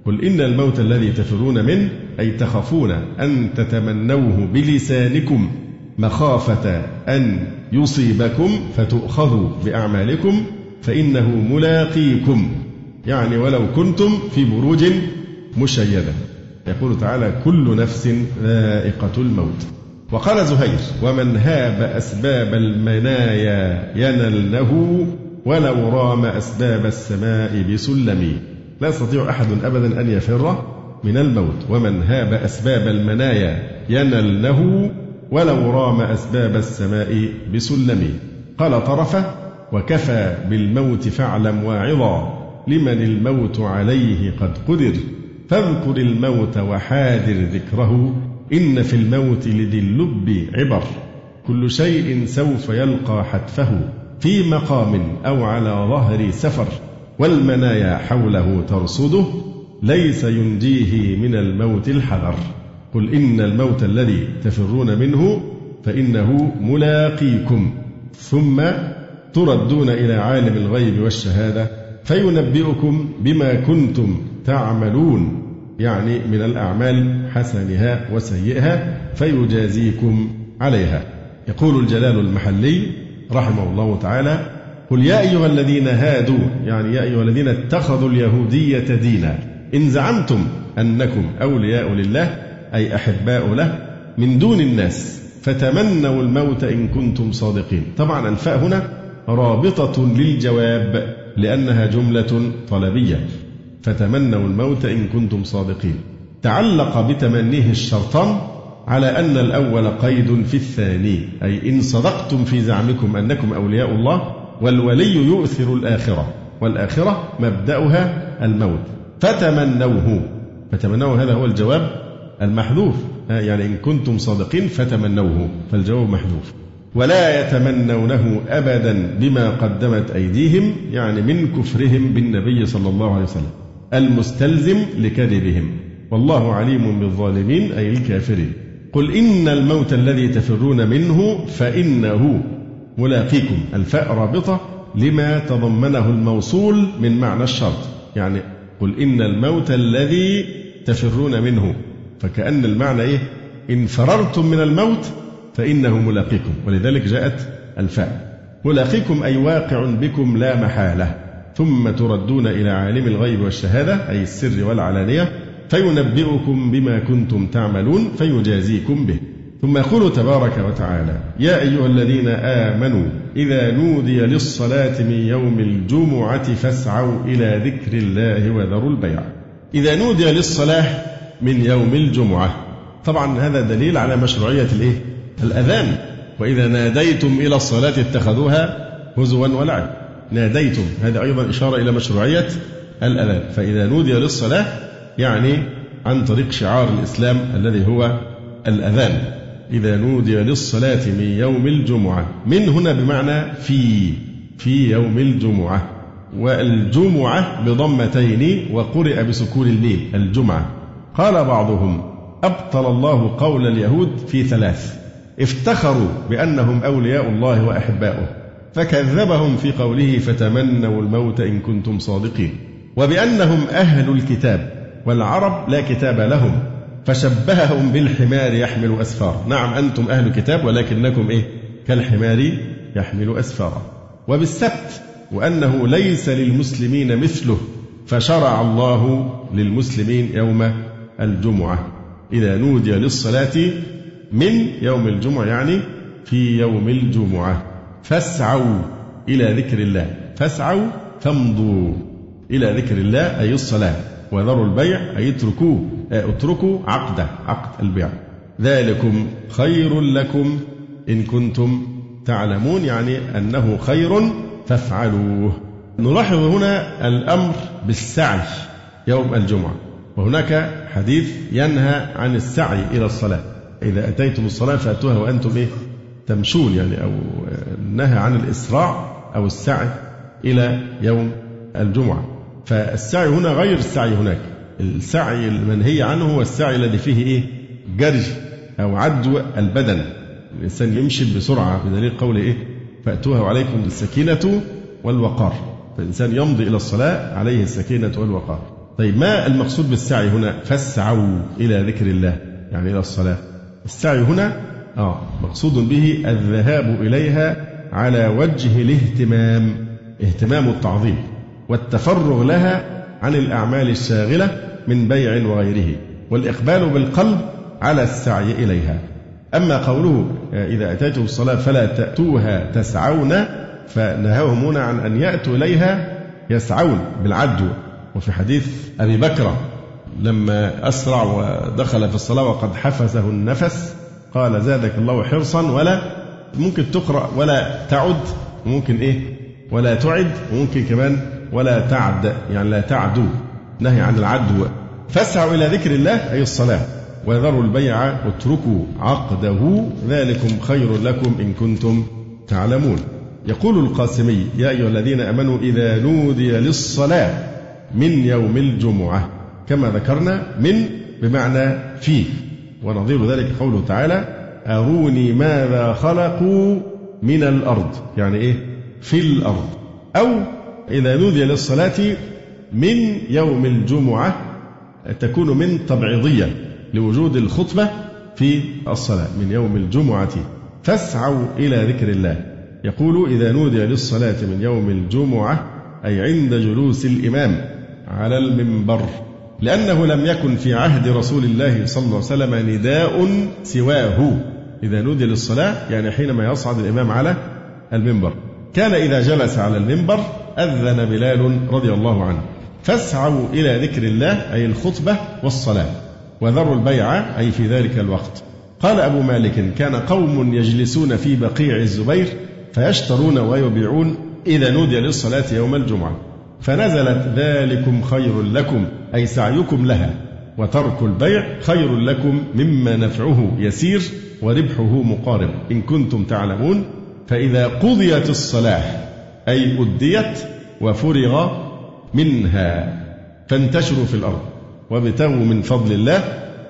قل إن الموت الذي تفرون منه أي تخافون أن تتمنوه بلسانكم مخافة أن يصيبكم فتؤخذوا بأعمالكم فإنه ملاقيكم. يعني ولو كنتم في بروج مشيدة. يقول تعالى كل نفس ذائقة الموت وقال زهير ومن هاب أسباب المنايا ينل ولو رام أسباب السماء بسلم لا يستطيع أحد أبدا أن يفر من الموت. ومن هاب أسباب المنايا ينل ولو رام أسباب السماء بسلم قال طرفة وكفى بالموت فاعلم واعظا لمن الموت عليه قد قدر. فاذكر الموت وحاذر ذكره إن في الموت لذي اللب عبر. كل شيء سوف يلقى حتفه في مقام أو على ظهر سفر. والمنايا حوله ترصده ليس ينجيه من الموت الحذر. قل إن الموت الذي تفرون منه فإنه ملاقيكم. ثم تردون إلى عالم الغيب والشهادة فينبئكم بما كنتم تعملون يعني من الأعمال حسنها وسيئها فيجازيكم عليها. يقول الجلال المحلي رحمه الله تعالى قل يا أيها الذين هادوا يعني يا أيها الذين اتخذوا اليهودية دينا إن زعمتم أنكم أولياء لله أي أحباء له من دون الناس فتمنوا الموت إن كنتم صادقين. طبعا الفاء هنا رابطة للجواب لأنها جملة طلبية. فتمنوا الموت إن كنتم صادقين. تعلق بتمنيه الشرطان على أن الأول قيد في الثاني. أي إن صدقتم في زعمكم أنكم أولياء الله والولي يؤثر الآخرة. والآخرة مبدأها الموت. فتمنوه. فتمنوه هذا هو الجواب المحذوف. يعني إن كنتم صادقين فتمنوه. فالجواب محذوف. ولا يتمنونه أبدا بما قدمت أيديهم يعني من كفرهم بالنبي صلى الله عليه وسلم المستلزم لكذبهم. والله عليم بالظالمين أي الكافرين. قل إن الموت الذي تفرون منه فإنه ملاقيكم الفاء رابطة لما تضمنه الموصول من معنى الشرط. يعني قل إن الموت الذي تفرون منه فكأن المعنى إيه؟ إن فررتم من الموت فإنه ملاقيكم. ولذلك جاءت الفاء. ملاقيكم أي واقع بكم لا محالة. ثم تردون إلى عالم الغيب والشهادة أي السر والعلانية فينبئكم بما كنتم تعملون فيجازيكم به. ثم يقول تبارك وتعالى يا أيها الذين آمنوا إذا نودي للصلاة من يوم الجمعة فاسعوا إلى ذكر الله وذروا البيع. إذا نودي للصلاة من يوم الجمعة. طبعا هذا دليل على مشروعية الإيه؟ الأذان. وإذا ناديتم إلى الصلاة اتخذوها هزوا ولعب ناديتم. هذا أيضا إشارة إلى مشروعية الأذان. فإذا نودي للصلاة يعني عن طريق شعار الإسلام الذي هو الأذان. إذا نودي للصلاة من يوم الجمعة. من هنا بمعنى في. في يوم الجمعة. والجمعة بضمتين وقرئ بسكون الميم الجمعة. قال بعضهم أبطل الله قول اليهود في ثلاث. افتخروا بأنهم أولياء الله وأحباؤه فكذبهم في قوله فتمنوا الموت إن كنتم صادقين وبأنهم أهل الكتاب والعرب لا كتاب لهم فشبههم بالحمار يحمل أسفار نعم أنتم أهل الكتاب ولكنكم إيه؟ كالحمار يحمل أسفارا. وبالسبت وأنه ليس للمسلمين مثله فشرع الله للمسلمين يوم الجمعة. إذا نودي للصلاة من يوم الجمعة يعني في يوم الجمعة. فاسعوا إلى ذكر الله. فاسعوا فامضوا إلى ذكر الله أي الصلاة. وذروا البيع أي اتركوه اتركوا عقده عقد البيع. ذلكم خير لكم إن كنتم تعلمون يعني أنه خير فافعلوه. نلاحظ هنا الأمر بالسعي يوم الجمعة. وهناك حديث ينهى عن السعي إلى الصلاة. إذا أتيتم الصلاة فأتوها وأنتم إيه؟ تمشون يعني أو نهى عن الإسراع أو السعي إلى يوم الجمعة. فالسعي هنا غير السعي هناك. السعي المنهي عنه هو السعي الذي فيه إيه؟ جري أو عدو البدن. الإنسان يمشي بسرعة بدليل قوله إيه؟ فأتوها وعليكم السكينة والوقار. فالإنسان يمضي إلى الصلاة عليه السكينة والوقار. طيب ما المقصود بالسعي هنا؟ فاسعوا إلى ذكر الله يعني إلى الصلاة. السعي هنا آه مقصود به الذهاب إليها على وجه الاهتمام اهتمام التعظيم والتفرغ لها عن الأعمال الشاغلة من بيع وغيره والإقبال بالقلب على السعي إليها. أما قوله إذا أتيتم الصلاة فلا تأتوها تسعون فنهاهم هنا عن أن يأتوا إليها يسعون بالعدو وفي حديث أبي بكر لما أسرع ودخل في الصلاة وقد حفزه النفس قال زادك الله حرصا ولا ممكن تقرأ ولا تعد وممكن إيه؟ ولا تعد وممكن كمان ولا تعد يعني لا تعدو نهي عن العدو فاسعوا إلى ذكر الله أي الصلاة. وذروا البيع واتركوا عقده ذلكم خير لكم إن كنتم تعلمون. يقول القاسمي يا أيها الذين آمنوا إذا نودي للصلاة من يوم الجمعة كما ذكرنا من بمعنى فيه. ونظير ذلك قوله تعالى أروني ماذا خلقوا من الأرض؟ يعني إيه؟ في الأرض. أو إذا نودي للصلاة من يوم الجمعة تكون من تبعيضية لوجود الخطبة في الصلاة من يوم الجمعة. فاسعوا إلى ذكر الله. يقول إذا نودي للصلاة من يوم الجمعة أي عند جلوس الإمام على المنبر. لأنه لم يكن في عهد رسول الله صلى الله عليه وسلم نداء سواه. إذا نودي للصلاة يعني حينما يصعد الإمام على المنبر. كان إذا جلس على المنبر أذن بلال رضي الله عنه. فاسعوا إلى ذكر الله أي الخطبة والصلاة. وذروا البيع أي في ذلك الوقت. قال أبو مالك كان قوم يجلسون في بقيع الزبير فيشترون ويبيعون إذا نودي للصلاة يوم الجمعة. فنزلت ذلكم خير لكم. أي سعيكم لها وترك البيع خير لكم مما نفعه يسير وربحه مقارب. إن كنتم تعلمون فإذا قضيت الصلاة أي أديت وفرغ منها فانتشروا في الأرض وابتغوا من فضل الله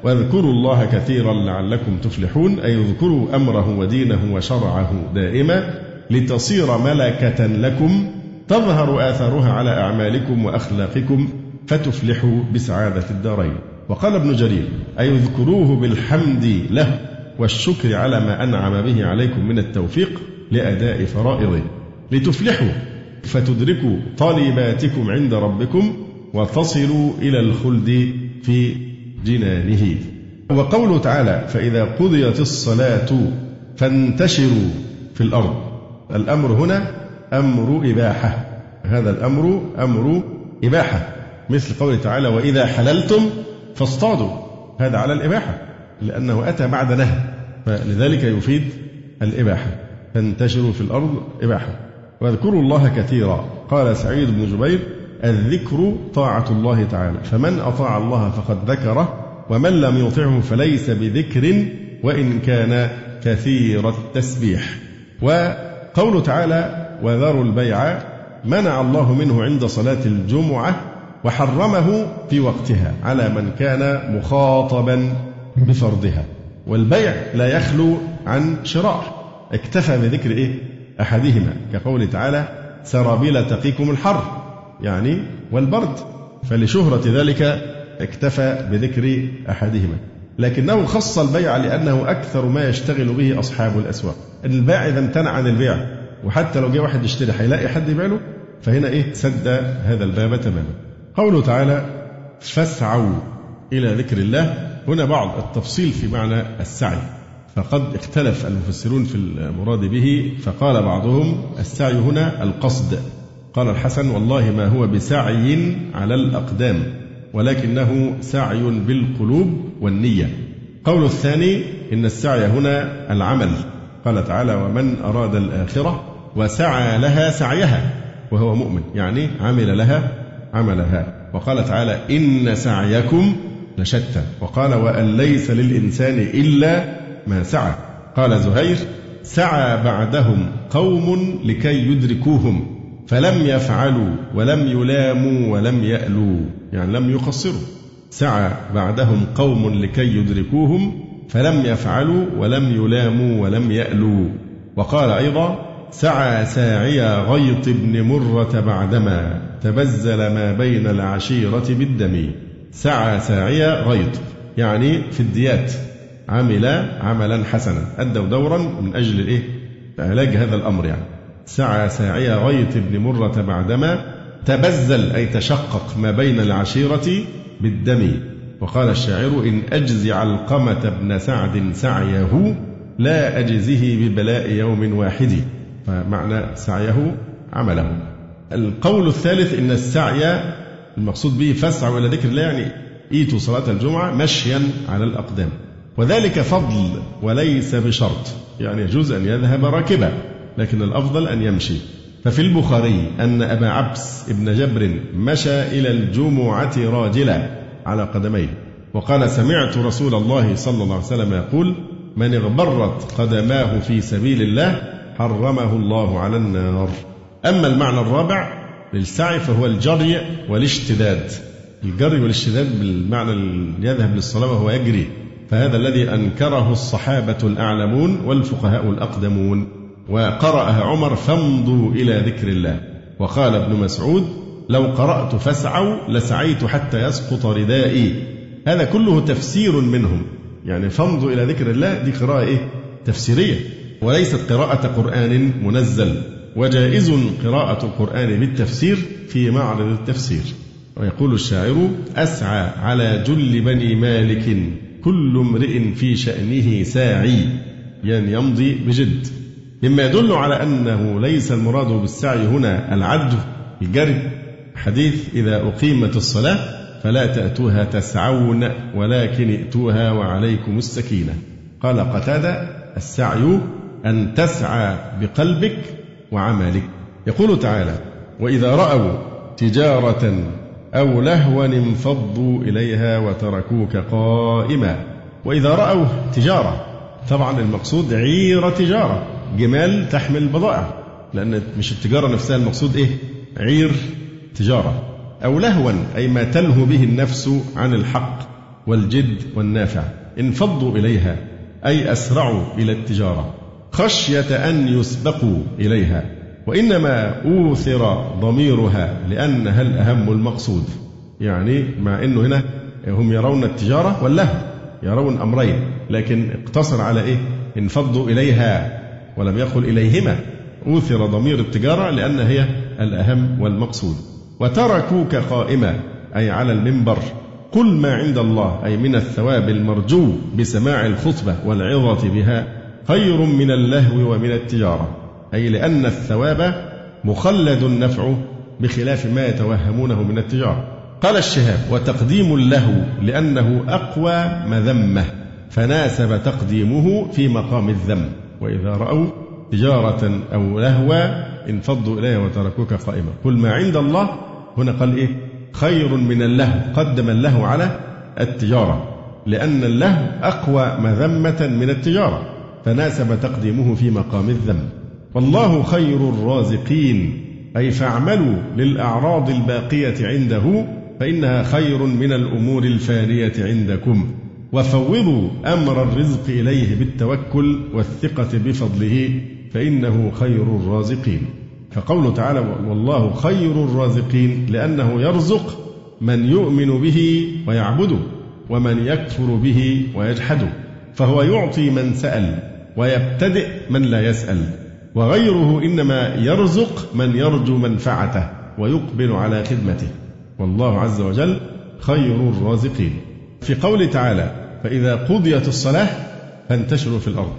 واذكروا الله كثيرا لعلكم تفلحون أي اذكروا أمره ودينه وشرعه دائما لتصير ملكة لكم تظهر آثارها على أعمالكم وأخلاقكم. فتفلحوا بسعادة الدارين. وقال ابن جرير أي اذكروه بالحمد له والشكر على ما أنعم به عليكم من التوفيق لأداء فرائضه. لتفلحوا فتدركوا طالباتكم عند ربكم وتصلوا إلى الخلد في جنانه. وقوله تعالى فإذا قضيت الصلاة فانتشروا في الأرض. الأمر هنا أمر إباحة. هذا الأمر أمر إباحة. مثل قوله تعالى وإذا حللتم فاصطادوا. هذا على الإباحة لأنه أتى بعد نهي فلذلك يفيد الإباحة. فانتشروا في الأرض إباحة. واذكروا الله كثيرا قال سعيد بن جبير الذكر طاعة الله تعالى فمن أطاع الله فقد ذكره ومن لم يطعه فليس بذكر وإن كان كثير التسبيح. وقوله تعالى وذروا البيع منع الله منه عند صلاة الجمعة وحرمه في وقتها على من كان مخاطبا بفرضها. والبيع لا يخلو عن شراء. اكتفى بذكر إيه؟ أحدهما. كقوله تعالى سرابيل تقيكم الحر. يعني والبرد. فلشهرة ذلك اكتفى بذكر أحدهما. لكنه خص البيع لأنه أكثر ما يشتغل به أصحاب الأسواق. البائع إذا امتنع عن البيع. وحتى لو جاء واحد يشتري هيلاقي حد يبيع له؟ فهنا إيه؟ سد هذا الباب تماما. قوله تعالى فاسعوا إلى ذكر الله. هنا بعض التفصيل في معنى السعي. فقد اختلف المفسرون في المراد به فقال بعضهم السعي هنا القصد. قال الحسن والله ما هو بسعي على الأقدام ولكنه سعي بالقلوب والنية. قول الثاني إن السعي هنا العمل. قال تعالى ومن أراد الآخرة وسعى لها سعيها وهو مؤمن. يعني عمل لها عملها. وقال تعالى إن سعيكم لشتى. وقال وأن ليس للإنسان إلا ما سعى. قال زهير سعى بعدهم قوم لكي يدركوهم. فلم يفعلوا ولم يلاموا ولم يألوا. يعني لم يقصروا. سعى بعدهم قوم لكي يدركوهم. فلم يفعلوا ولم يلاموا ولم يألوا. وقال أيضا سعى ساعي غيط بن مرة بعدما. تبزل ما بين العشيرة بالدم. سعى ساعي غيط. يعني في الديات عمل عملا حسنا. أدوا دورا من أجل الإيه؟ علاج هذا الأمر يعني. سعى ساعي غيط بن مرة بعدما تبزل أي تشقق ما بين العشيرة بالدم. وقال الشاعر إن أجزي علقمة بن سعد سعيه لا أجزه ببلاء يوم واحد. فمعنى سعيه عمله. القول الثالث إن السعي المقصود به فاسعوا إلى ذكر الله يعني إيتوا صلاة الجمعة مشيا على الأقدام. وذلك فضل وليس بشرط يعني يجوز أن يذهب راكبا لكن الأفضل أن يمشي. ففي البخاري أن أبا عبس ابن جبر مشى إلى الجمعة راجلا على قدميه وقال سمعت رسول الله صلى الله عليه وسلم يقول من اغبرت قدماه في سبيل الله حرمه الله على النار. أما المعنى الرابع للسعي فهو الجري والاشتداد. الجري والاشتداد بالمعنى يذهب للصلاة وهو يجري. فهذا الذي أنكره الصحابة الأعلمون والفقهاء الأقدمون. وقرأها عمر فامضوا إلى ذكر الله. وقال ابن مسعود لو قرأت فاسعوا لسعيت حتى يسقط ردائي. هذا كله تفسير منهم. يعني فامضوا إلى ذكر الله دي قراءة إيه؟ تفسيرية. وليست قراءة قرآن منزل. وجائز قراءة القرآن بالتفسير في معرض التفسير. ويقول الشاعر أسعى على جل بني مالك كل امرئ في شأنه ساعي يعني يمضي بجد. مما يدل على أنه ليس المراد بالسعي هنا العد الجري حديث إذا أقيمت الصلاة فلا تأتوها تسعون ولكن ائتوها وعليكم السكينة. قال قتادة السعي أن تسعى بقلبك وعملك. يقول تعالى وإذا رأوا تجارة أو لهوا انفضوا إليها وتركوك قائما. وإذا رأوا تجارة طبعا المقصود عير تجارة جمال تحمل بضائع لأن مش التجارة نفسها المقصود إيه؟ عير تجارة. أو لهوا أي ما تلهو به النفس عن الحق والجد والنافع. انفضوا إليها أي أسرعوا إلى التجارة. خشية أن يسبقوا إليها وإنما أوثر ضميرها لأنها الأهم المقصود. يعني مع أنه هنا هم يرون التجارة واللهو يرون أمرين لكن اقتصر على إيه؟ انفضوا إليها ولم يقل إليهما. أوثر ضمير التجارة لأن هي الأهم والمقصود. وتركوك قائمة أي على المنبر قل ما عند الله أي من الثواب المرجو بسماع الخطبة والعظة بها. خير من اللهو ومن التجارة. أي لأن الثواب مخلد النفع بخلاف ما يتوهمونه من التجارة. قال الشهاب وتقديم اللهو لأنه أقوى مذمة فناسب تقديمه في مقام الذم. وإذا رأوا تجارة أو لهوا انفضوا إليها وتركوك قائما. قل ما عند الله. هنا قال إيه؟ خير من اللهو. قدم اللهو على التجارة لأن اللهو أقوى مذمة من التجارة. فناسب تقديمه في مقام الذم والله خير الرازقين. أي فاعملوا للأعراض الباقية عنده فإنها خير من الأمور الفانية عندكم. وفوضوا أمر الرزق إليه بالتوكل والثقة بفضله فإنه خير الرازقين. فقوله تعالى والله خير الرازقين لأنه يرزق من يؤمن به ويعبده ومن يكفر به ويجحده فهو يعطي من سأل. ويبتدئ من لا يسأل. وغيره إنما يرزق من يرجو منفعته ويقبل على خدمته. والله عز وجل خير الرازقين. في قوله تعالى فإذا قضيت الصلاة فانتشروا في الأرض.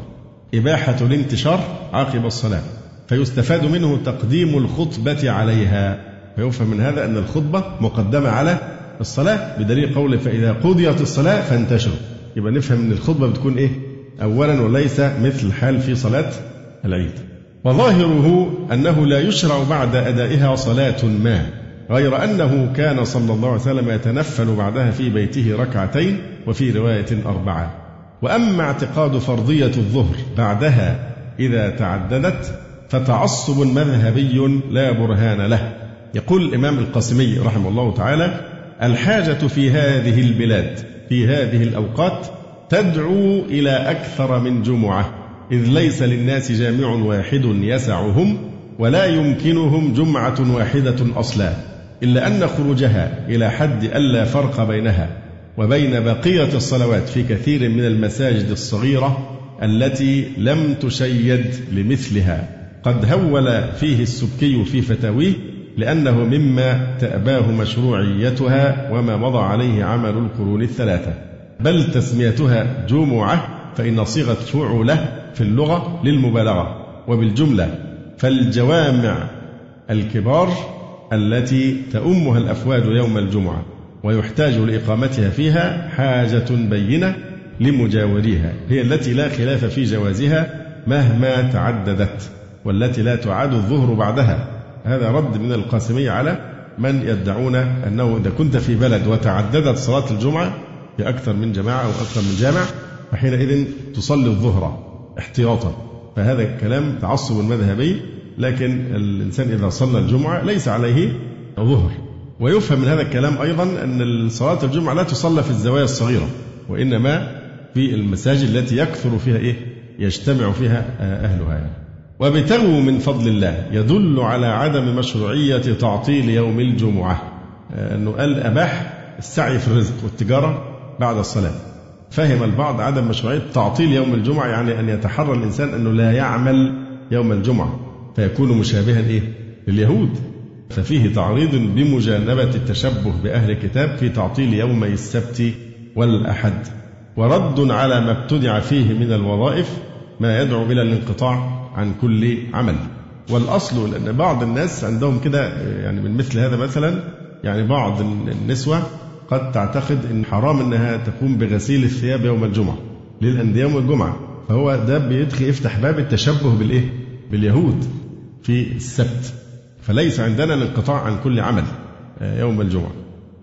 إباحة الانتشار عقب الصلاة. فيستفاد منه تقديم الخطبة عليها. فيفهم من هذا أن الخطبة مقدمة على الصلاة بدليل قوله فإذا قضيت الصلاة فانتشروا. يبقى نفهم أن الخطبة بتكون إيه؟ أولا وليس مثل الحال في صلاة العيد. وظاهره أنه لا يشرع بعد أدائها صلاة ما غير أنه كان صلى الله عليه وسلم يتنفل بعدها في بيته ركعتين وفي رواية أربعة. وأما اعتقاد فرضية الظهر بعدها إذا تعددت فتعصب مذهبي لا برهان له. يقول الإمام القاسمي رحمه الله تعالى الحاجة في هذه البلاد في هذه الأوقات تدعو إلى أكثر من جمعة. إذ ليس للناس جامع واحد يسعهم ولا يمكنهم جمعة واحدة أصلا إلا أن خروجها إلى حد ألا فرق بينها وبين بقية الصلوات في كثير من المساجد الصغيرة التي لم تشيد لمثلها. قد هول فيه السبكي في فتاويه لأنه مما تأباه مشروعيتها وما مضى عليه عمل القرون الثلاثة. بل تسميتها جمعة فإن صيغة فعلة في اللغة للمبالغة. وبالجملة فالجوامع الكبار التي تؤمها الأفواج يوم الجمعة ويحتاج لإقامتها فيها حاجة بينة لمجاوريها هي التي لا خلاف في جوازها مهما تعددت والتي لا تعاد الظهر بعدها. هذا رد من القاسمية على من يدعون أنه إذا كنت في بلد وتعددت صلاة الجمعة في أكثر من جماعة أو أكثر من جامع فحينئذ تصلي الظهر احتياطا. فهذا الكلام تعصب مذهبي لكن الإنسان إذا صلى الجمعة ليس عليه ظهر. ويفهم من هذا الكلام أيضا أن صلاة الجمعة لا تصلى في الزوايا الصغيرة وإنما في المساجد التي يكثر فيها إيه؟ يجتمع فيها أهلها. يعني. وابتغوا من فضل الله يدل على عدم مشروعية تعطيل يوم الجمعة. أنه قال أباح السعي في الرزق والتجارة بعد الصلاة. فهم البعض عدم مشروعية تعطيل يوم الجمعة يعني أن يتحرى الإنسان أنه لا يعمل يوم الجمعة فيكون مشابها إيه؟ لليهود. ففيه تعريض بمجانبة التشبه بأهل الكتاب في تعطيل يومي السبت والأحد. ورد على ما ابتدع فيه من الوظائف ما يدعو إلى الانقطاع عن كل عمل. والأصل لأن بعض الناس عندهم كده يعني من مثل هذا مثلا يعني بعض النسوة قد تعتقد أن حرام أنها تقوم بغسيل الثياب يوم الجمعة للأندية يوم الجمعة. فهو ده بيدخل يفتح باب التشبه بالإيه؟ باليهود في السبت. فليس عندنا الانقطاع عن كل عمل آه، يوم الجمعة.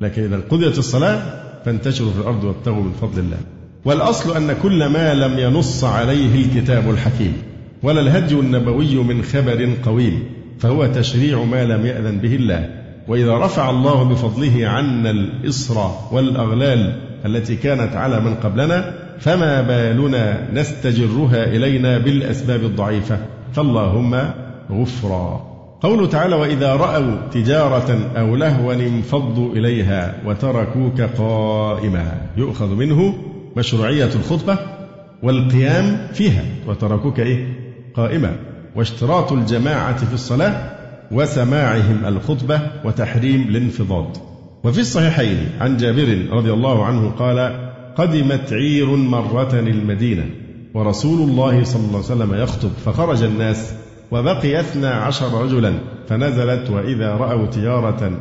لكن إذا قضيت الصلاة فانتشروا في الأرض وابتغوا من فضل الله. والأصل أن كل ما لم ينص عليه الكتاب الحكيم ولا الهدي النبوي من خبر قويم فهو تشريع ما لم يأذن به الله. وإذا رفع الله بفضله عنا الإصر والأغلال التي كانت على من قبلنا فما بالنا نستجرها إلينا بالأسباب الضعيفة. فاللهم غفرا. قوله تعالى وإذا رأوا تجارة أو لهوا انفضوا إليها وتركوك قائما. يؤخذ منه مشروعية الخطبة والقيام فيها وتركوك إيه؟ قائما. واشتراط الجماعة في الصلاة وسماعهم الخطبة وتحريم الانفضاض. وفي الصحيحين عن جابر رضي الله عنه قال قدمت عير مرة المدينة ورسول الله صلى الله عليه وسلم يخطب فخرج الناس وبقي اثنا عشر رجلا فنزلت وإذا رأوا تجارة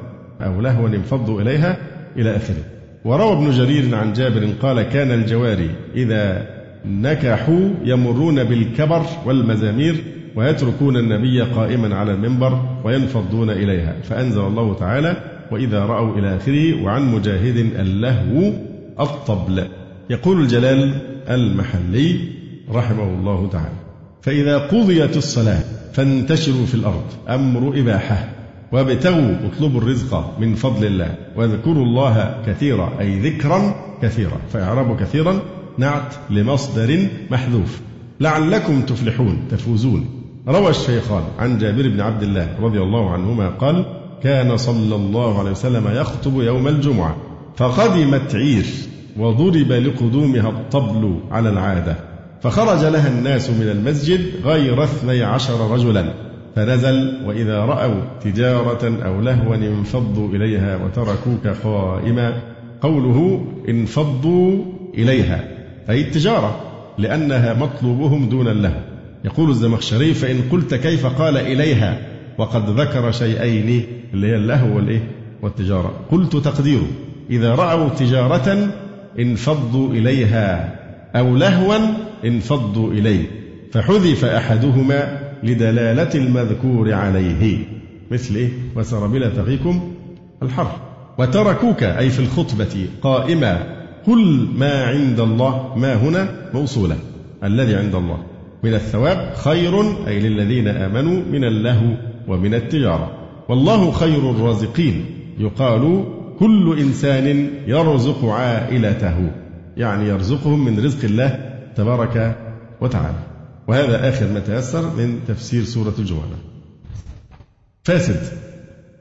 أو لهوا انفضوا إليها إلى آخره. وروى ابن جرير عن جابر قال كان الجواري إذا نكحوا يمرون بالكبر والمزامير ويتركون النبي قائما على المنبر وينفضون إليها. فأنزل الله تعالى وإذا رأوا إلى آخره وعن مجاهد اللهو الطبل. يقول الجلال المحلي رحمه الله تعالى فإذا قضيت الصلاة فانتشروا في الأرض أمر إباحة. وابتغوا اطلبوا الرزق من فضل الله. واذكروا الله كثيرا أي ذكرا كثيرا. فإعراب كثيرا نعت لمصدر محذوف. لعلكم تفلحون تفوزون. روى الشيخان عن جابر بن عبد الله رضي الله عنهما قال كان صلى الله عليه وسلم يخطب يوم الجمعة فقدمت عير وضرب لقدومها الطبل على العادة فخرج لها الناس من المسجد غير اثني عشر رجلا فنزل وإذا رأوا تجارة أو لهوا انفضوا إليها وتركوك قائما قوله انفضوا إليها أي التجارة لأنها مطلوبهم دون اللهو. يقول الزمخشري فإن قلت كيف قال إليها وقد ذكر شيئين اللي هي اللهو والإيه؟ والتجارة. قلت تقديره إذا رأوا تجارة انفضوا إليها أو لهوا انفضوا إليه. فحذف أحدهما لدلالة المذكور عليه. مثل إيه؟ وسر بلا تقيكم الحر وتركوك أي في الخطبة قائما كل ما عند الله ما هنا موصولة الذي عند الله. من الثواب خير أي للذين آمنوا من اللهو ومن التجارة. والله خير الرازقين. يقال كل إنسان يرزق عائلته. يعني يرزقهم من رزق الله تبارك وتعالى. وهذا آخر ما تيسر من تفسير سورة الجمعة فاسد.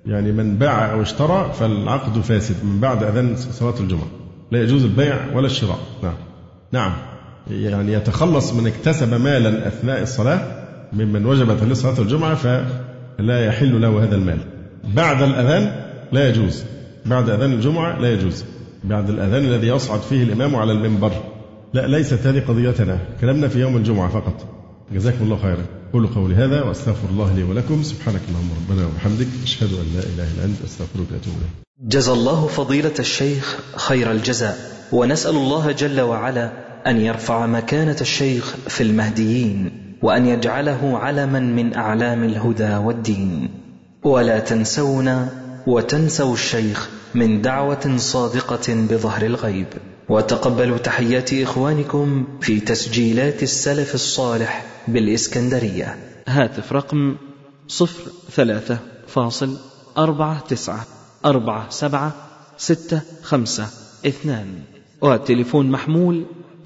يعني من باع أو اشترى فالعقد فاسد. من بعد أذان صلاة الجمعة. لا يجوز البيع ولا الشراء. نعم. نعم. يعني يتخلص من اكتسب مالا أثناء الصلاة ممن وجبت عليه صلاة الجمعة فلا يحل له هذا المال. بعد الأذان لا يجوز. بعد أذان الجمعة لا يجوز. بعد الأذان الذي يصعد فيه الإمام على المنبر. لا ليست هذه قضيتنا. كلامنا في يوم الجمعة فقط. جزاكم الله خيرا. قولوا قولي هذا وأستغفر الله لي ولكم. سبحانك اللهم ربنا وبحمدك. أشهد أن لا إله إلا أنت. أستغفرك وأتوب إليك. جزى الله فضيلة الشيخ خير الجزاء. ونسأل الله جل وعلا أن يرفع مكانة الشيخ في المهديين وأن يجعله علما من أعلام الهدى والدين. ولا تنسونا وتنسوا الشيخ من دعوة صادقة بظهر الغيب. وتقبلوا تحيات إخوانكم في تسجيلات السلف الصالح بالإسكندرية. هاتف رقم صفر ثلاثة فاصل أربعة تسعة أربعة سبعة ستة خمسة اثنان. والتليفون محمول